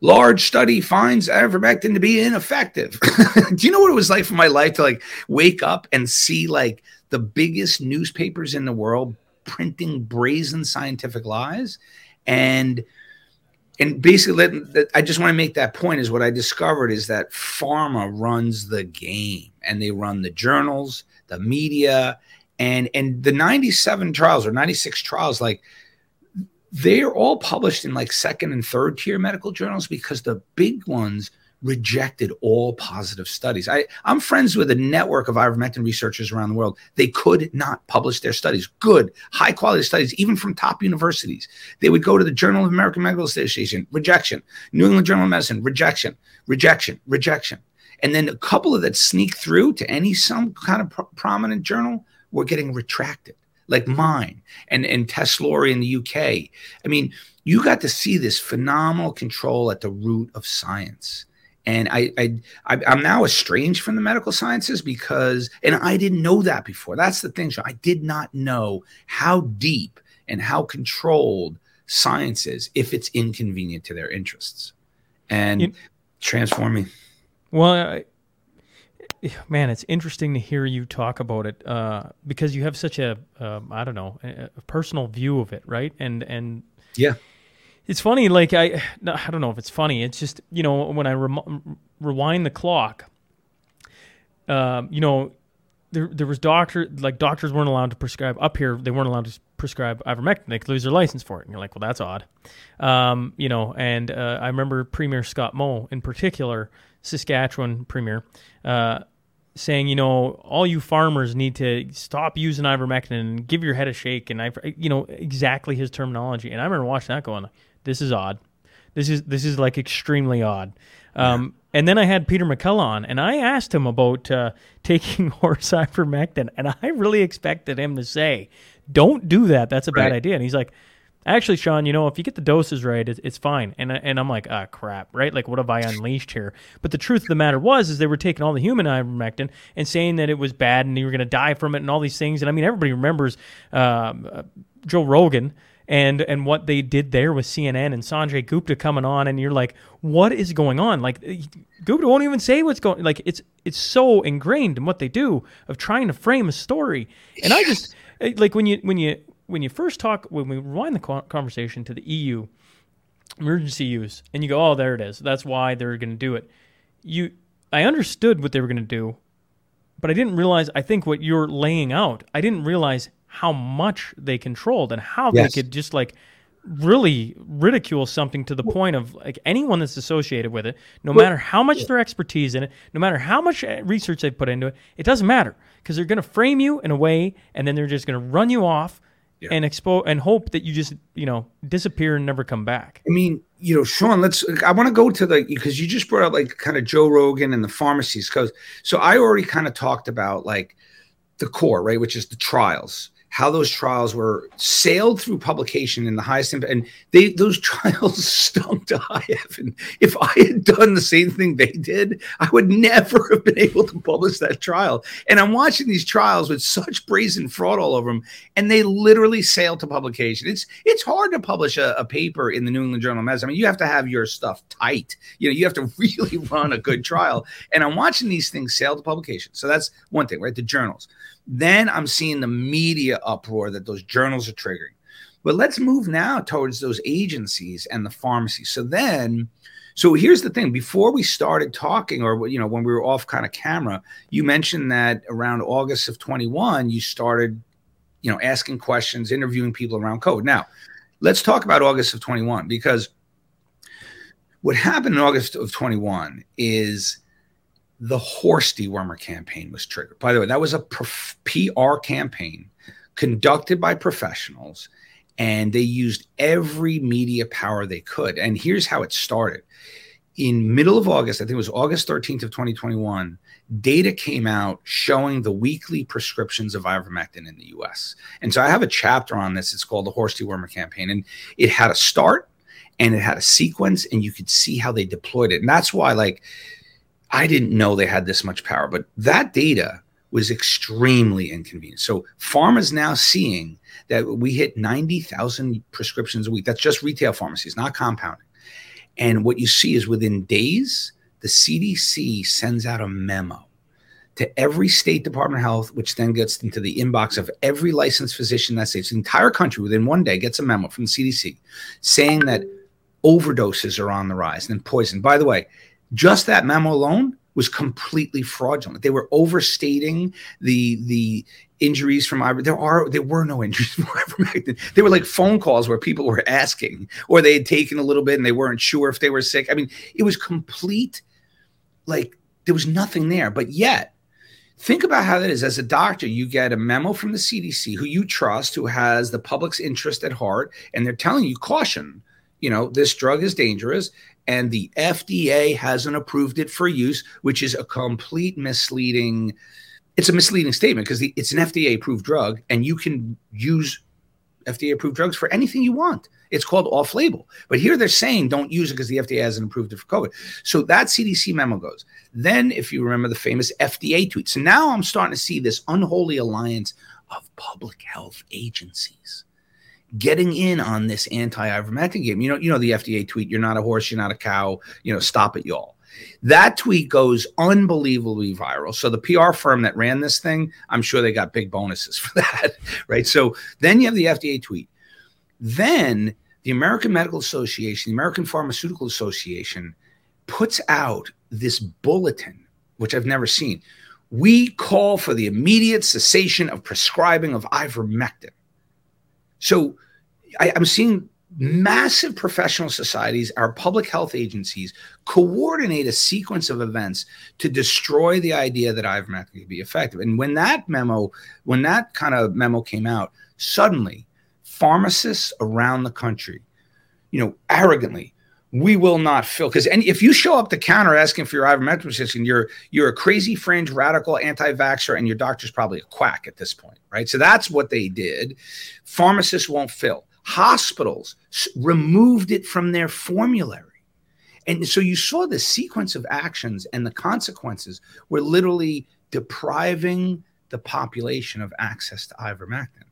large study finds ivermectin to be ineffective. *laughs* Do you know what it was like for my life to like wake up and see like the biggest newspapers in the world printing brazen scientific lies and and basically i just want to make that point is what i discovered is that pharma runs the game and they run the journals the media and and the 97 trials or 96 trials like they're all published in like second and third tier medical journals because the big ones rejected all positive studies. I, I'm friends with a network of ivermectin researchers around the world. They could not publish their studies, good, high quality studies, even from top universities. They would go to the Journal of American Medical Association, rejection, New England Journal of Medicine, rejection, rejection, rejection. And then a couple of that sneak through to any some kind of pro- prominent journal were getting retracted like mine and and Tess Lawrie in the UK. I mean, you got to see this phenomenal control at the root of science. And I, I, I am now estranged from the medical sciences because, and I didn't know that before. That's the thing. I did not know how deep and how controlled science is if it's inconvenient to their interests, and you, transforming. Well, man, it's interesting to hear you talk about it uh, because you have such a um, I don't know a, personal view of it, right? And and yeah, it's funny. Like I I don't know if it's funny. It's just you know when I rem- rewind the clock, um, you know. There, there was doctor like doctors weren't allowed to prescribe up here. They weren't allowed to prescribe ivermectin. They could lose their license for it. And you're like, well, that's odd, um, you know. And uh, I remember Premier Scott Moe in particular Saskatchewan premier, uh, saying, you know, all you farmers need to stop using ivermectin and give your head a shake. And I, you know, exactly his terminology. And I remember watching that going, this is odd. This is this is like extremely odd. Um, yeah. And then I had Peter McCullough on, and I asked him about uh, *laughs* taking horse ivermectin, and I really expected him to say, "Don't do that. That's a right. bad idea." And he's like, actually, Shaun, you know, if you get the doses right, it, it's fine. And and I'm like, ah, crap, right? Like, what have I unleashed here? But the truth of the matter was, is they were taking all the human ivermectin and saying that it was bad and you were going to die from it and all these things. And I mean, everybody remembers um, uh, Joe Rogan and and what they did there with CNN and Sanjay Gupta coming on, and you're like, what is going on? Like Gupta won't even say what's going. Like it's it's so ingrained in what they do of trying to frame a story. And I just like when you when you when you first talk, when we rewind the conversation to the EU emergency use, and you go, "Oh, there it is. That's why they're going to do it." You, I understood what they were going to do, but I didn't realize. I think what you're laying out, I didn't realize how much they controlled and how yes. they could just like really ridicule something to the point of like anyone that's associated with it, no matter how much their expertise in it, no matter how much uh, research they've put into it, it doesn't matter because they're going to frame you in a way and then they're just going to run you off yeah. and expose and hope that you just you know disappear and never come back. I mean, you know, Shaun, let's. I want to go to the because you just brought up like kind of Joe Rogan and the pharmacies because so I already kind of talked about like the core right, which is the trials how those trials were sailed through publication in the highest and they those *laughs* trials stunk to high heaven. If I had done the same thing they did, I would never have been able to publish that trial. And I'm watching these trials with such brazen fraud all over them, and they literally sailed to publication. It's it's hard to publish a, a paper in the New England Journal of Medicine. I mean, you have to have your stuff tight. You know, you have to *laughs* really run a good trial. And I'm watching these things sail to publication. So that's one thing, right? The journals. Then I'm seeing the media uproar that those journals are triggering. But let's move now towards those agencies and the pharmacies. So then, so here's the thing: before we started talking, or you know, when we were off kind of camera, you mentioned that around August of 21, you started, you know, asking questions, interviewing people around code. Now, let's talk about August of 21 because what happened in August of 21 is the horse dewormer campaign was triggered. By the way, that was a PR campaign conducted by professionals and they used every media power they could. And here's how it started. In middle of August, I think it was August 13th of 2021, data came out showing the weekly prescriptions of ivermectin in the US. And so I have a chapter on this. It's called the horse dewormer campaign and it had a start and it had a sequence and you could see how they deployed it. And that's why like I didn't know they had this much power, but that data was extremely inconvenient. So pharma's now seeing that we hit 90,000 prescriptions a week. That's just retail pharmacies, not compounding. And what you see is within days, the CDC sends out a memo to every state department of health, which then gets into the inbox of every licensed physician that states the entire country within one day gets a memo from the CDC saying that overdoses are on the rise and poison. By the way, just that memo alone was completely fraudulent. They were overstating the the injuries from ivermectin. There are there were no injuries from *laughs* ivermectin. They were like phone calls where people were asking, or they had taken a little bit and they weren't sure if they were sick. I mean, it was complete. Like there was nothing there, but yet. Think about how that is. As a doctor, you get a memo from the CDC, who you trust, who has the public's interest at heart, and they're telling you caution. You know, this drug is dangerous and the FDA hasn't approved it for use, which is a complete misleading. It's a misleading statement because it's an FDA approved drug, and you can use FDA approved drugs for anything you want. It's called off label. But here they're saying don't use it because the FDA hasn't approved it for COVID. So that CDC memo goes. Then, if you remember the famous FDA tweet. So now I'm starting to see this unholy alliance of public health agencies getting in on this anti-ivermectin game. You know, you know the FDA tweet, you're not a horse, you're not a cow, you know, stop it, y'all. That tweet goes unbelievably viral. So the PR firm that ran this thing, I'm sure they got big bonuses *laughs* for that, right? So then you have the FDA tweet. Then the American Medical Association, the American Pharmaceutical Association puts out this bulletin, which I've never seen. We call for the immediate cessation of prescribing of ivermectin. So I, I'm seeing massive professional societies, our public health agencies coordinate a sequence of events to destroy the idea that ivermectin could be effective. And when that memo, when that kind of memo came out, suddenly pharmacists around the country, you know, arrogantly we will not fill because and if you show up the counter asking for your ivermectin prescription, you're you're a crazy fringe radical anti-vaxxer and your doctor's probably a quack at this point, right? So that's what they did. Pharmacists won't fill. Hospitals removed it from their formulary. And so you saw the sequence of actions and the consequences were literally depriving the population of access to ivermectin.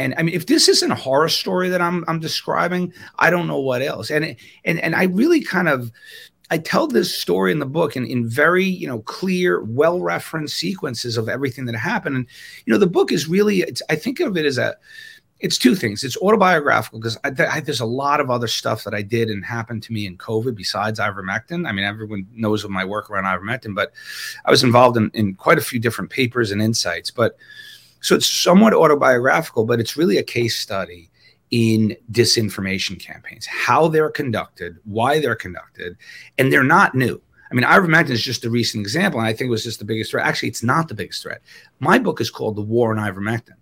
And I mean, if this isn't a horror story that I'm I'm describing, I don't know what else. And it, and and I really kind of I tell this story in the book in, in very, you know, clear, well-referenced sequences of everything that happened. And you know, the book is really it's I think of it as a it's two things. It's autobiographical because I, there's a lot of other stuff that I did and happened to me in COVID besides ivermectin. I mean, everyone knows of my work around ivermectin, but I was involved in, in quite a few different papers and insights. But so it's somewhat autobiographical, but it's really a case study in disinformation campaigns, how they're conducted, why they're conducted, and they're not new. I mean, ivermectin is just a recent example, and I think it was just the biggest threat. Actually, it's not the biggest threat. My book is called The War on Ivermectin.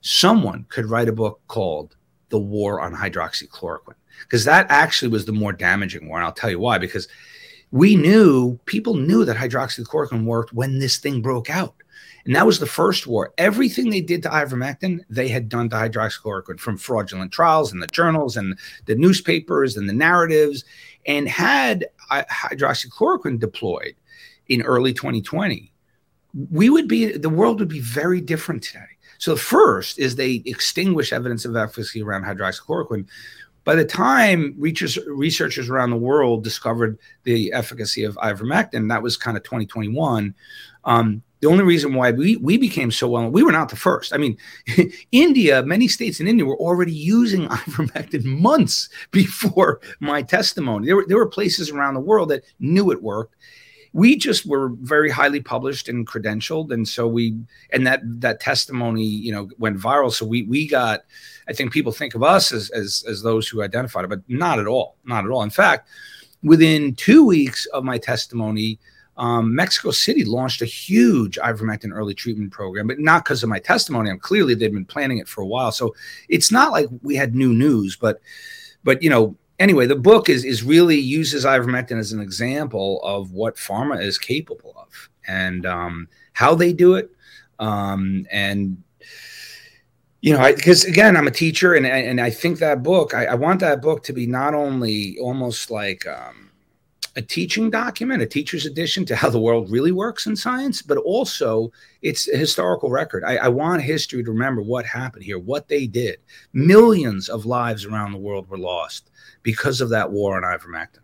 Someone could write a book called The War on Hydroxychloroquine, because that actually was the more damaging war. And I'll tell you why, because we knew, people knew that hydroxychloroquine worked when this thing broke out. And that was the first war. Everything they did to ivermectin, they had done to hydroxychloroquine from fraudulent trials and the journals and the newspapers and the narratives. And had hydroxychloroquine deployed in early 2020, we would be, the world would be very different today. So, first is they extinguish evidence of efficacy around hydroxychloroquine. By the time researchers around the world discovered the efficacy of ivermectin, that was kind of 2021. Um, the only reason why we, we became so well, we were not the first. I mean, *laughs* India, many states in India were already using *laughs* ivermectin months before my testimony. There were, there were places around the world that knew it worked. We just were very highly published and credentialed. And so we, and that, that testimony, you know, went viral. So we, we got, I think people think of us as, as, as those who identified it, but not at all, not at all. In fact, within two weeks of my testimony, um, Mexico City launched a huge ivermectin early treatment program, but not because of my testimony. I'm clearly they've been planning it for a while, so it's not like we had new news. But, but you know, anyway, the book is is really uses ivermectin as an example of what pharma is capable of and um, how they do it, um, and you know, because again, I'm a teacher, and and I think that book, I, I, want that book to be not only almost like um, a teaching document, a teacher's edition to how the world really works in science, but also it's a historical record. I, I, want history to remember what happened here, what they did. Millions of lives around the world were lost because of that war on ivermectin.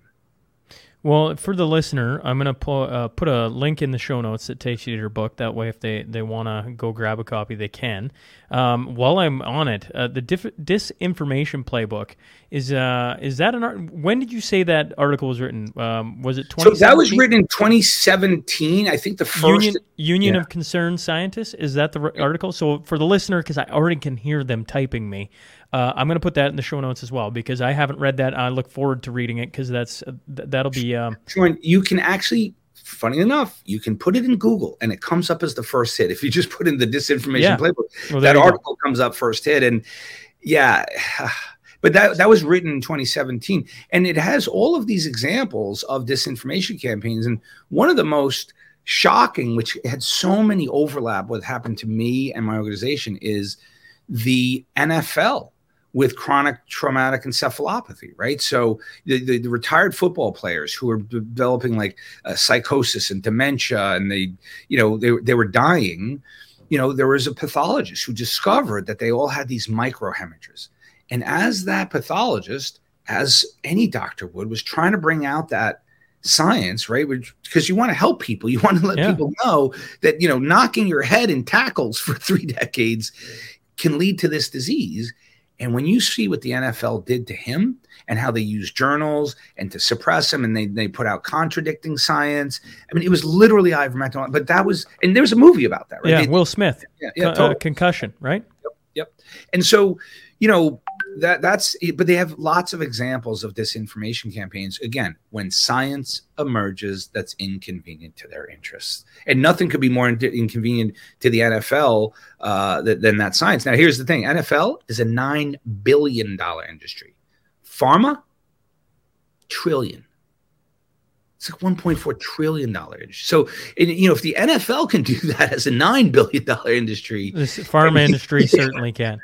Well, for the listener, I'm going to uh, put a link in the show notes that takes you to your book. That way, if they, they want to go grab a copy, they can. Um, while I'm on it, uh, the diff- disinformation playbook is uh, is that an art? When did you say that article was written? Um, was it 20? So that was written in 2017. I think the first Union, Union yeah. of Concerned Scientists is that the article. So for the listener, because I already can hear them typing me, uh, I'm going to put that in the show notes as well because I haven't read that. I look forward to reading it because that's uh, th- that'll be. Um, you can actually, funny enough, you can put it in Google and it comes up as the first hit. If you just put in the disinformation yeah. playbook, well, that article go. comes up first hit, and yeah. *sighs* But that, that was written in 2017. And it has all of these examples of disinformation campaigns. And one of the most shocking, which had so many overlap, what happened to me and my organization, is the NFL with chronic traumatic encephalopathy, right? So the, the, the retired football players who are developing like uh, psychosis and dementia, and they, you know, they, they were dying. You know, there was a pathologist who discovered that they all had these microhemorrhages. And as that pathologist, as any doctor would, was trying to bring out that science, right? Because you want to help people. You want to let yeah. people know that, you know, knocking your head in tackles *laughs* for three decades can lead to this disease and when you see what the NFL did to him and how they use journals and to suppress him and they, they put out contradicting science, I mean, it was literally ivermectin. But that was, and there was a movie about that, right? Yeah, they, Will Smith. Yeah, yeah Con- uh, concussion, right? Yep, yep. And so, you know, that that's but they have lots of examples of disinformation campaigns again when science emerges that's inconvenient to their interests. And nothing could be more in- inconvenient to the nfl uh, th- than that science. Now here's the thing nfl is a $9 billion industry. Pharma? Trillion. It's like 1.4 trillion dollar. So, and, you know, if the NFL can do *laughs* that as a nine billion dollar industry, this pharma *laughs* industry certainly can.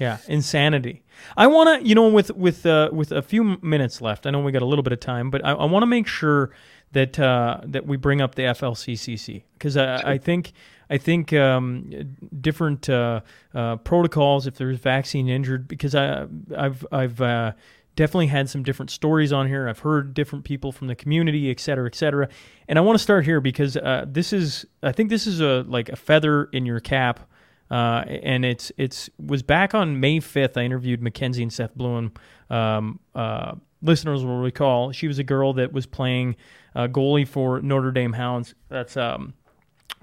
Yeah, insanity. I want to, you know, with with uh, with a few minutes left, I know we got a little bit of time, but I, I want to make sure that uh, that we bring up the FLCCC because I. I, think I think um, different uh, uh, protocols if there's vaccine injured because I I've I've uh, definitely had some different stories on here. I've heard different people from the community, et cetera, et cetera. And I want to start here because uh, this is I think this is a like a feather in your cap uh, and it's it's was back on May 5th. I interviewed Mackenzie and Seth Bluen. Um, uh, listeners will recall she was a girl that was playing uh, goalie for Notre Dame Hounds. That's um,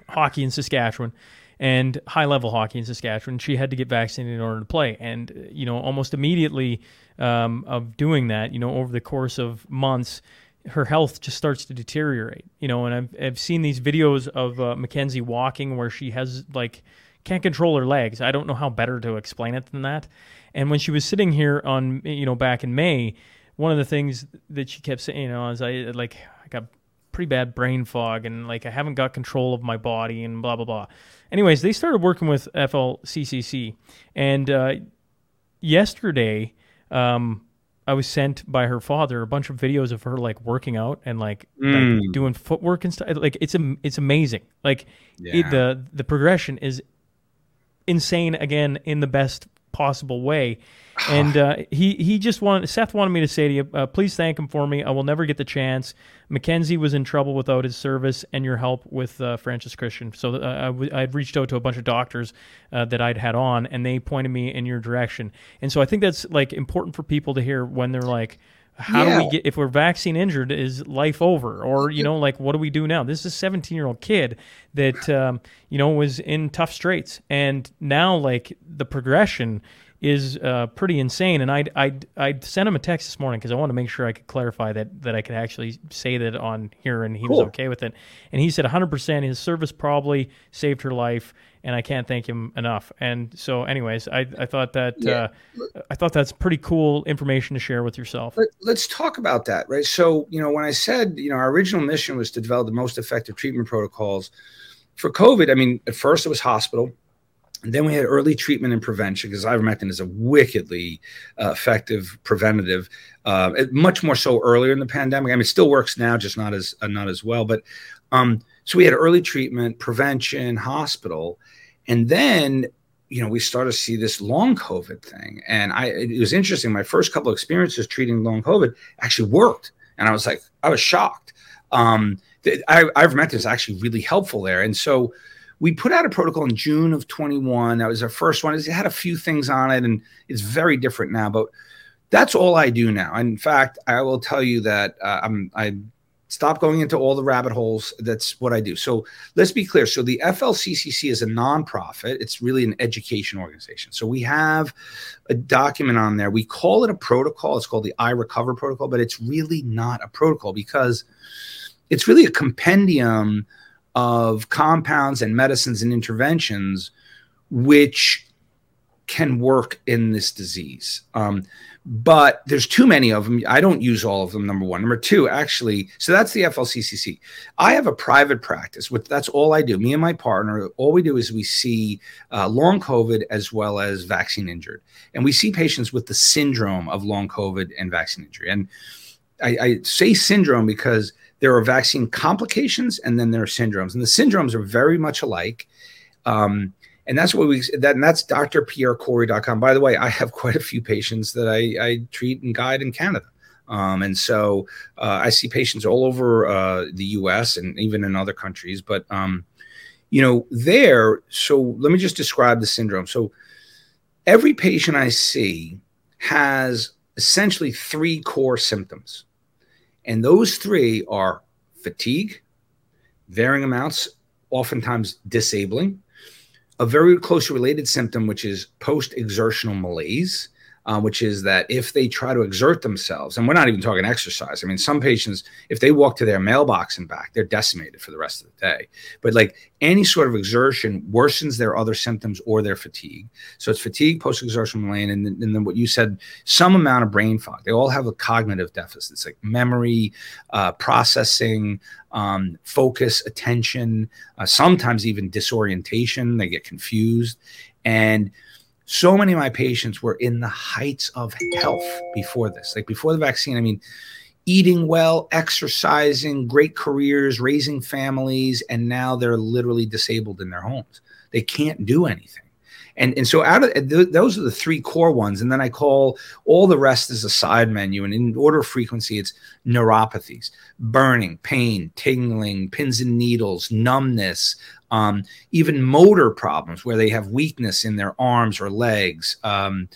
hockey in Saskatchewan and high level hockey in Saskatchewan. She had to get vaccinated in order to play, and you know almost immediately um, of doing that, you know over the course of months. Her health just starts to deteriorate, you know, and I've, I've seen these videos of uh, Mackenzie walking where she has like can't control her legs. I don't know how better to explain it than that. And when she was sitting here on, you know, back in May, one of the things that she kept saying, you know, is I like I got pretty bad brain fog and like I haven't got control of my body and blah blah blah. Anyways, they started working with FLCCC, and uh, yesterday, um, I was sent by her father a bunch of videos of her like working out and like, mm. like doing footwork and stuff. Like it's it's amazing. Like yeah. it, the the progression is insane again in the best possible way. *sighs* And uh, he he just wanted Seth wanted me to say to you, uh, please thank him for me. I will never get the chance. Mackenzie was in trouble without his service and your help with uh, Francis Christian. So uh, I w- I'd reached out to a bunch of doctors uh, that I'd had on, and they pointed me in your direction. And so I think that's like important for people to hear when they're like, how Yeah. do we get if we're vaccine injured is life over? Or you know like what do we do now? This is a 17 year old kid that um, you know was in tough straits. And now like the progression is uh, pretty insane. And I'd, I'd, I'd sent him a text this morning because I wanted to make sure I could clarify that that I could actually say that on here and he was okay with it. And he said 100% his service probably saved her life and I can't thank him enough and so anyways I, I thought that Yeah. uh, I thought that's pretty cool information to share with yourself Let, let's talk about that, right? So, you know, when I said, you know, our original mission was to develop the most effective treatment protocols for COVID, I mean, at first it was hospital. And then we had early treatment and prevention because ivermectin is a wickedly uh, effective preventative, uh, much more so earlier in the pandemic. I mean, it still works now, just not as uh, not as well. But um, so we had early treatment, prevention, hospital, and then you know we started to see this long COVID thing. And I it was interesting. My first couple of experiences treating long COVID actually worked, and I was like, I was shocked. Um, the, I, ivermectin is actually really helpful there, and so we put out a protocol in June of 21. That was our first one. It had a few things on it, and it's very different now. But that's all I do now. In fact, I will tell you that uh, I'm I stopped going into all the rabbit holes. That's what I do. So let's be clear. So the FLCCC is a nonprofit. It's really an education organization. So we have a document on there. We call it a protocol. It's called the I Recover protocol, but it's really not a protocol because it's really a compendium of compounds and medicines and interventions which can work in this disease. Um, but there's too many of them. I don't use all of them. Number one. Number two, actually, so that's the FLCCC. I have a private practice. With that's all I do. Me and my partner, all we do is we see uh, long COVID as well as vaccine injured, and we see patients with the syndrome of long COVID and vaccine injury. And I, I say syndrome because there are vaccine complications and then there are syndromes, and the syndromes are very much alike. Um, and that's what we that and that's drpierrekory.com. By the way, I have quite a few patients that I, I treat and guide in Canada. Um, and so uh, I see patients all over uh, the US and even in other countries. But, um, you know, there, so let me just describe the syndrome. So every patient I see has essentially three core symptoms. And those three are fatigue, varying amounts, oftentimes disabling, a very closely related symptom, which is post exertional malaise, uh, which is that if they try to exert themselves, and we're not even talking exercise. I mean, some patients, if they walk to their mailbox and back, they're decimated for the rest of the day. But like any sort of exertion worsens their other symptoms or their fatigue. So it's fatigue, post exertional malaise, and, and then what you said, some amount of brain fog. They all have a cognitive deficits like memory, uh, processing, um, focus, attention, uh, sometimes even disorientation. They get confused. And so many of my patients were in the heights of health before this, like before the vaccine. I mean, eating well, exercising, great careers, raising families, and now they're literally disabled in their homes. They can't do anything. And, and so out of th- those are the three core ones and then i call all the rest as a side menu and in order of frequency it's neuropathies burning pain tingling pins and needles numbness um, even motor problems where they have weakness in their arms or legs. Um,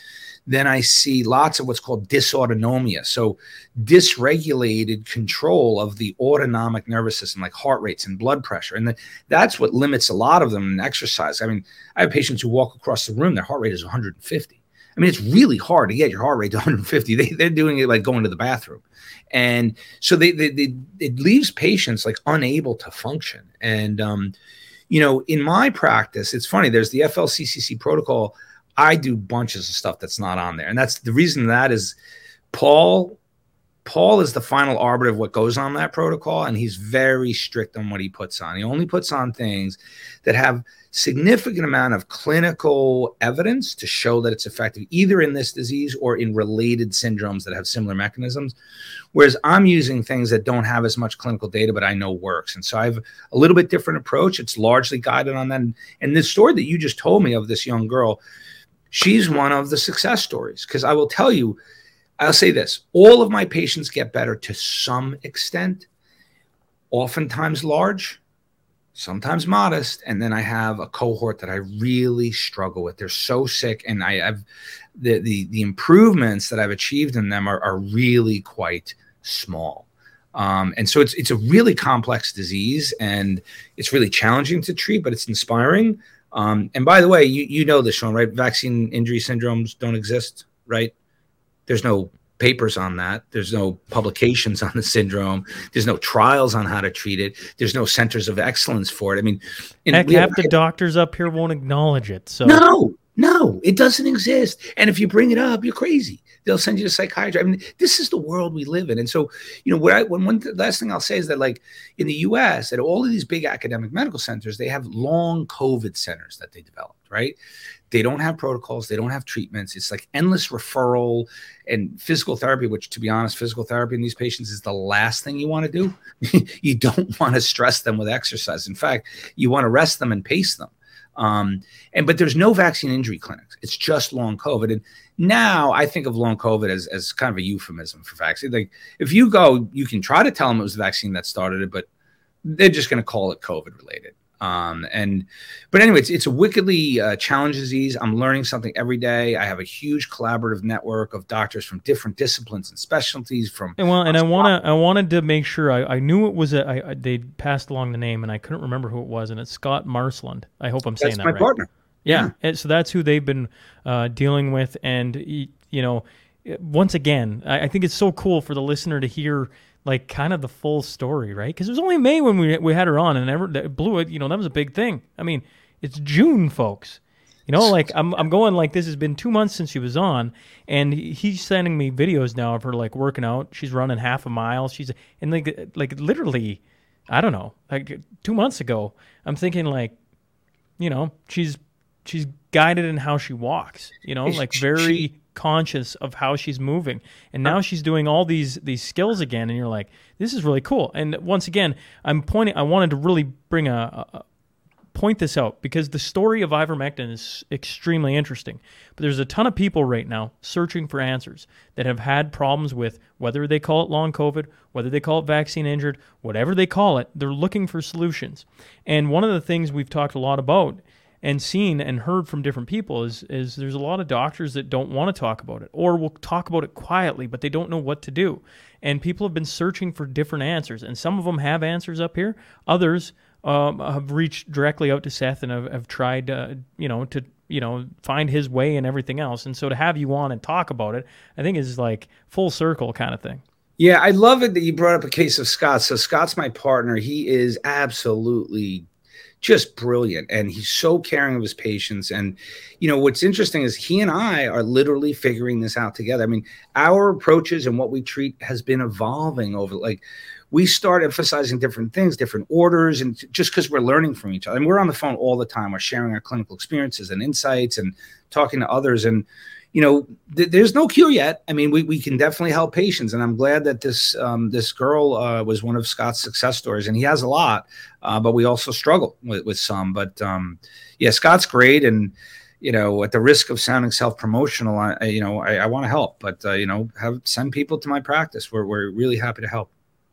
then I see lots of what's called dysautonomia. So, dysregulated control of the autonomic nervous system, like heart rates and blood pressure. And the, that's what limits a lot of them in exercise. I mean, I have patients who walk across the room, their heart rate is 150. I mean, it's really hard to get your heart rate to 150. *laughs* They, they're doing it like going to the bathroom. And so they, they, they it leaves patients like unable to function. And, um, you know, in my practice, it's funny. There's the FLCCC protocol. I do bunches of stuff that's not on there, and that's the reason that is Paul. Paul is the final arbiter of what goes on that protocol, and he's very strict on what he puts on. He only puts on things that have significant amount of clinical evidence to show that it's effective, either in this disease or in related syndromes that have similar mechanisms. Whereas I'm using things that don't have as much clinical data, but I know works. And so I have a little bit different approach. It's largely guided on that. And, this story that you just told me of this young girl, she's one of the success stories because I will tell you, I'll say this all of my patients get better to some extent, oftentimes large, sometimes modest. And then I have a cohort that I really struggle with. They're so sick, and I have the the, the improvements that I've achieved in them are, are really quite small. Um, and so it's it's a really complex disease, and it's really challenging to treat, but it's inspiring. Um, and by the way, you you know this, Shaun, right? Vaccine injury syndromes don't exist, right? There's no papers on that. There's no publications on the syndrome. There's no trials on how to treat it. There's no centers of excellence for it. I mean, heck, half the doctors up here won't acknowledge it. So no, no, it doesn't exist. And if you bring it up, you're crazy. They'll send you to psychiatry. I mean, this is the world we live in. And so, you know, what I when one th- last thing I'll say is that like in the US, at all of these big academic medical centers, they have long COVID centers that they developed, right? They don't have protocols, they don't have treatments. It's like endless referral and physical therapy, which to be honest, physical therapy in these patients is the last thing you want to do. *laughs* you don't *laughs* want to stress them with exercise. In fact, you want to rest them and pace them. Um, and but there's no vaccine injury clinics. It's just long COVID. And now I think of long COVID as, as kind of a euphemism for vaccine. Like if you go, you can try to tell them it was the vaccine that started it, but they're just going to call it COVID related. Um, and but anyway, it's, it's a wickedly uh, challenging disease. I'm learning something every day. I have a huge collaborative network of doctors from different disciplines and specialties. From and well, and I want to I wanted to make sure I, I knew it was a I, I, they passed along the name and I couldn't remember who it was, and it's Scott Marsland. I hope I'm saying that's that my right. partner. Yeah, yeah. so that's who they've been uh, dealing with, and you know, once again, I, I think it's so cool for the listener to hear like kind of the full story, right? Because it was only May when we we had her on, and ever that blew it. You know, that was a big thing. I mean, it's June, folks. You know, like I'm I'm going like this has been two months since she was on, and he's sending me videos now of her like working out. She's running half a mile. She's and like like literally, I don't know, like two months ago, I'm thinking like, you know, she's she's guided in how she walks. You know, like very conscious of how she's moving. And now she's doing all these these skills again and you're like this is really cool. And once again i'm pointing i wanted to really bring a, a point this out because the story of ivermectin is extremely interesting. But there's a ton of people right now searching for answers that have had problems with whether they call it long covid whether they call it vaccine injured whatever they call it they're looking for solutions. And one of the things we've talked a lot about and seen and heard from different people is is there's a lot of doctors that don't want to talk about it or will talk about it quietly but they don't know what to do. And people have been searching for different answers and some of them have answers up here. Others um, have reached directly out to seth and have, have tried uh, you know to you know find his way and everything else. And so to have you on and talk about it i think is like full circle kind of thing. Yeah i love it that you brought up a case of scott. So scott's my partner. He is absolutely just brilliant and he's so caring of his patients and you know what's interesting is he and i are literally figuring this out together. I mean our approaches and what we treat has been evolving over like we start emphasizing different things different orders and just because we're learning from each other. And we're on the phone all the time. We're sharing our clinical experiences and insights and talking to others and you know, th- there's no cure yet. I mean, we, we can definitely help patients, and I'm glad that this um, this girl uh, was one of Scott's success stories, and he has a lot, uh, but we also struggle with, with some. But um, yeah, Scott's great, and you know, at the risk of sounding self promotional, I you know I, I want to help, but uh, you know, have send people to my practice. We're we're really happy to help.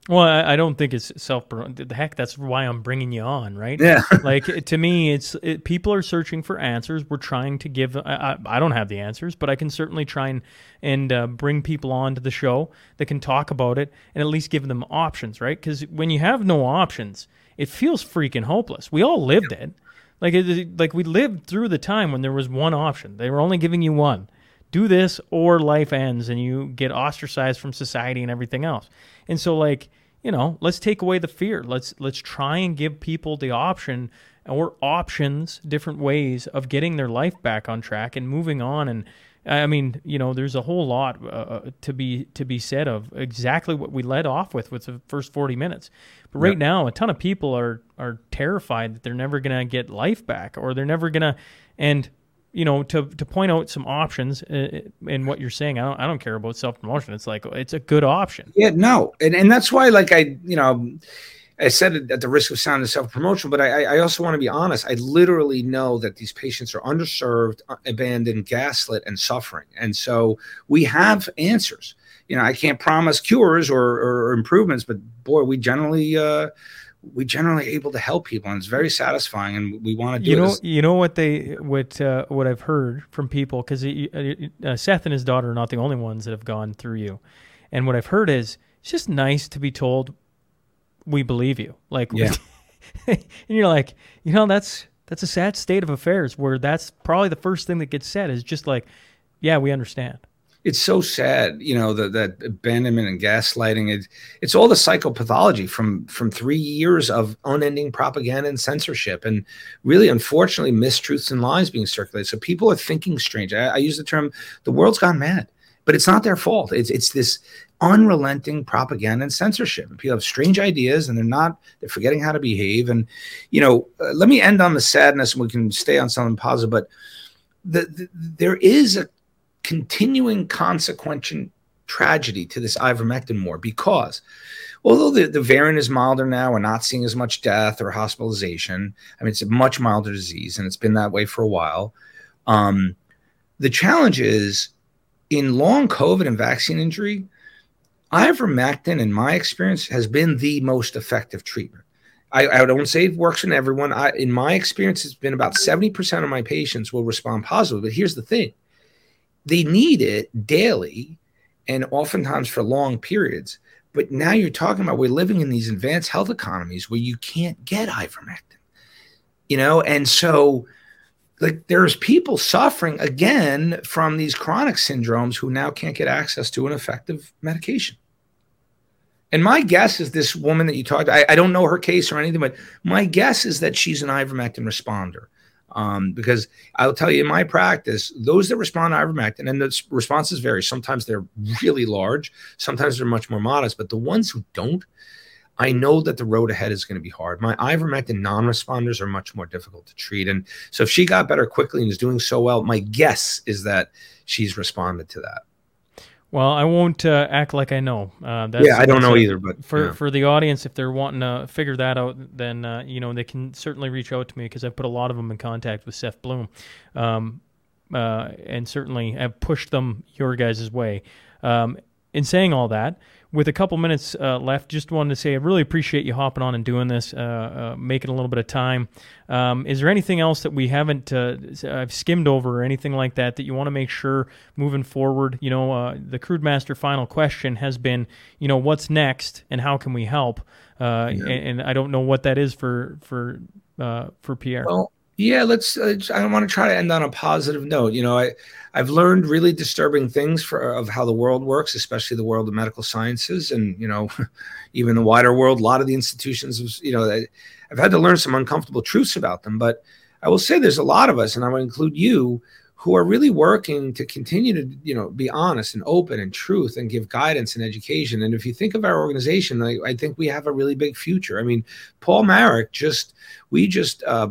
Well, I, I don't think it's self. The heck, that's why I'm bringing you on, right? Yeah. *laughs* like to me, it's it, people are searching for answers. We're trying to give. I, I, I don't have the answers, but I can certainly try and and uh, bring people on to the show that can talk about it and at least give them options, right? Because when you have no options, it feels freaking hopeless. We all lived it. Like it, like we lived through the time when there was one option. They were only giving you one. Do this or life ends and you get ostracized from society and everything else. And so like you know, let's take away the fear. Let's let's try and give people the option or options, different ways of getting their life back on track and moving on. And I mean, you know, there's a whole lot uh, uh to be to be said of exactly what we led off with with the first 40 minutes. But right yep. now, a ton of people are are terrified that they're never going to get life back or they're never going to and you know, to to point out some options in what you're saying. I don't I don't care about self promotion. It's like it's a good option. Yeah, no, and and that's why like I you know. I said it at the risk of sounding self-promotional, but I, I also want to be honest. I literally know that these patients are underserved, uh, abandoned, gaslit, and suffering, and so we have answers. You know, I can't promise cures or, or improvements, but boy, we generally uh, we generally able to help people, and it's very satisfying. And we want to do. You know, you know what they what uh, what I've heard from people because uh, Seth and his daughter are not the only ones that have gone through you, and what I've heard is it's just nice to be told we believe you. Like, yeah. *laughs* and you're like, you know, that's that's a sad state of affairs where that's probably the first thing that gets said is just like, yeah, we understand. It's so sad, you know, that that abandonment and gaslighting. It, it's all the psychopathology from from three years of unending propaganda and censorship, and really, unfortunately, mistruths and lies being circulated. So people are thinking strange. I, I use the term "the world's gone mad," but it's not their fault. It's it's this unrelenting propaganda and censorship. People have strange ideas and they're not, they're forgetting how to behave. And, you know, uh, let me end on the sadness and we can stay on something positive, but the, the, there is a continuing consequential tragedy to this ivermectin war because although the, the variant is milder now, we're not seeing as much death or hospitalization. I mean, it's a much milder disease and it's been that way for a while. Um, the challenge is in long COVID and vaccine injury, ivermectin, in my experience, has been the most effective treatment. I, I don't say it works in everyone. I, in my experience, it's been about 70% of my patients will respond positively. But here's the thing they need it daily and oftentimes for long periods. But now you're talking about we're living in these advanced health economies where you can't get ivermectin, you know, and so like there's people suffering again from these chronic syndromes who now can't get access to an effective medication. And my guess is this woman that you talked, I, I don't know her case or anything, but my guess is that she's an ivermectin responder. Um, because I'll tell you in my practice, those that respond to ivermectin, and the responses vary. Sometimes they're really large, sometimes they're much more modest, but the ones who don't, I know that the road ahead is going to be hard. My ivermectin non-responders are much more difficult to treat, and so if she got better quickly and is doing so well, my guess is that she's responded to that. Well, I won't uh, act like I know. Uh, yeah, I don't know either. But for yeah. for the audience, if they're wanting to figure that out, then uh, you know they can certainly reach out to me because I've put a lot of them in contact with Seth Bloom, um, uh, and certainly have pushed them your guys' way. Um, in saying all that, with a couple minutes uh, left, just wanted to say I really appreciate you hopping on and doing this, uh, uh, making a little bit of time. Um, is there anything else that we haven't uh, I've skimmed over or anything like that that you want to make sure moving forward? You know, uh, the Crude Master final question has been, you know, what's next and how can we help? Uh, yeah. and, and, I don't know what that is for for for Pierre. Well, yeah, let's. I want to try to end on a positive note. You know, I I've learned really disturbing things for of how the world works, especially the world of medical sciences, and you know, *laughs* even the wider world. A lot of the institutions, you know, I, I've had to learn some uncomfortable truths about them. But I will say, there's a lot of us, and I would include you, who are really working to continue to you know be honest and open and truth and give guidance and education and if you think of our organization I, I think we have a really big future i mean paul marik just we just uh,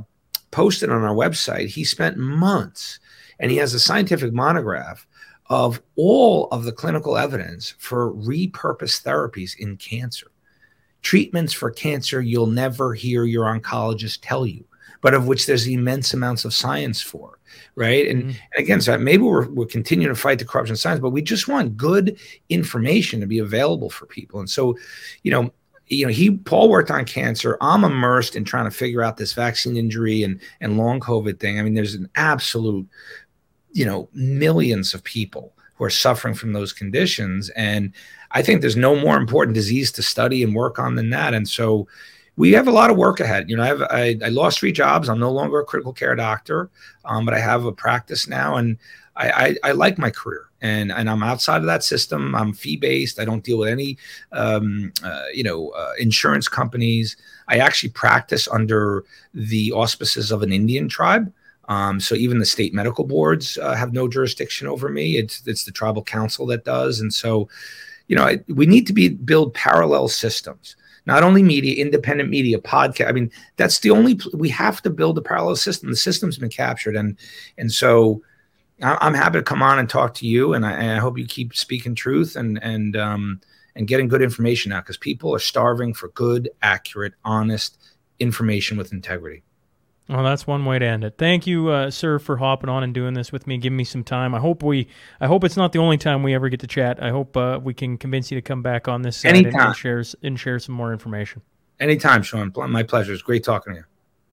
posted on our website, he spent months and he has a scientific monograph of all of the clinical evidence for repurposed therapies in cancer. Treatments for cancer you'll never hear your oncologist tell you, but of which there's immense amounts of science for, right? And, mm-hmm. and again, so maybe we're, we're continuing to fight the corruption science, but we just want good information to be available for people. And so, you know, you know, he Paul worked on cancer. I'm immersed in trying to figure out this vaccine injury and and long COVID thing. I mean, there's an absolute, you know, millions of people who are suffering from those conditions, and I think there's no more important disease to study and work on than that. And so, we have a lot of work ahead. You know, I have I, I lost three jobs. I'm no longer a critical care doctor, um, but I have a practice now, and I, I, I like my career and and I'm outside of that system. I'm fee based. I don't deal with any, um, uh, you know, uh, insurance companies. I actually practice under the auspices of an Indian tribe. Um, so even the state medical boards uh, have no jurisdiction over me. It's it's the tribal council that does. And so, you know, I, we need to be build parallel systems. Not only media, independent media, podcast. I mean, that's the only we have to build a parallel system. The system's been captured, and and so I'm happy to come on and talk to you, and I, and I hope you keep speaking truth and and um, and getting good information out because people are starving for good, accurate, honest information with integrity. Well, that's one way to end it. Thank you, uh, sir, for hopping on and doing this with me, giving me some time. I hope we, I hope it's not the only time we ever get to chat. I hope uh, we can convince you to come back on this side and, Anytime. and share and share some more information. Anytime, Shaun. My pleasure. It's great talking to you.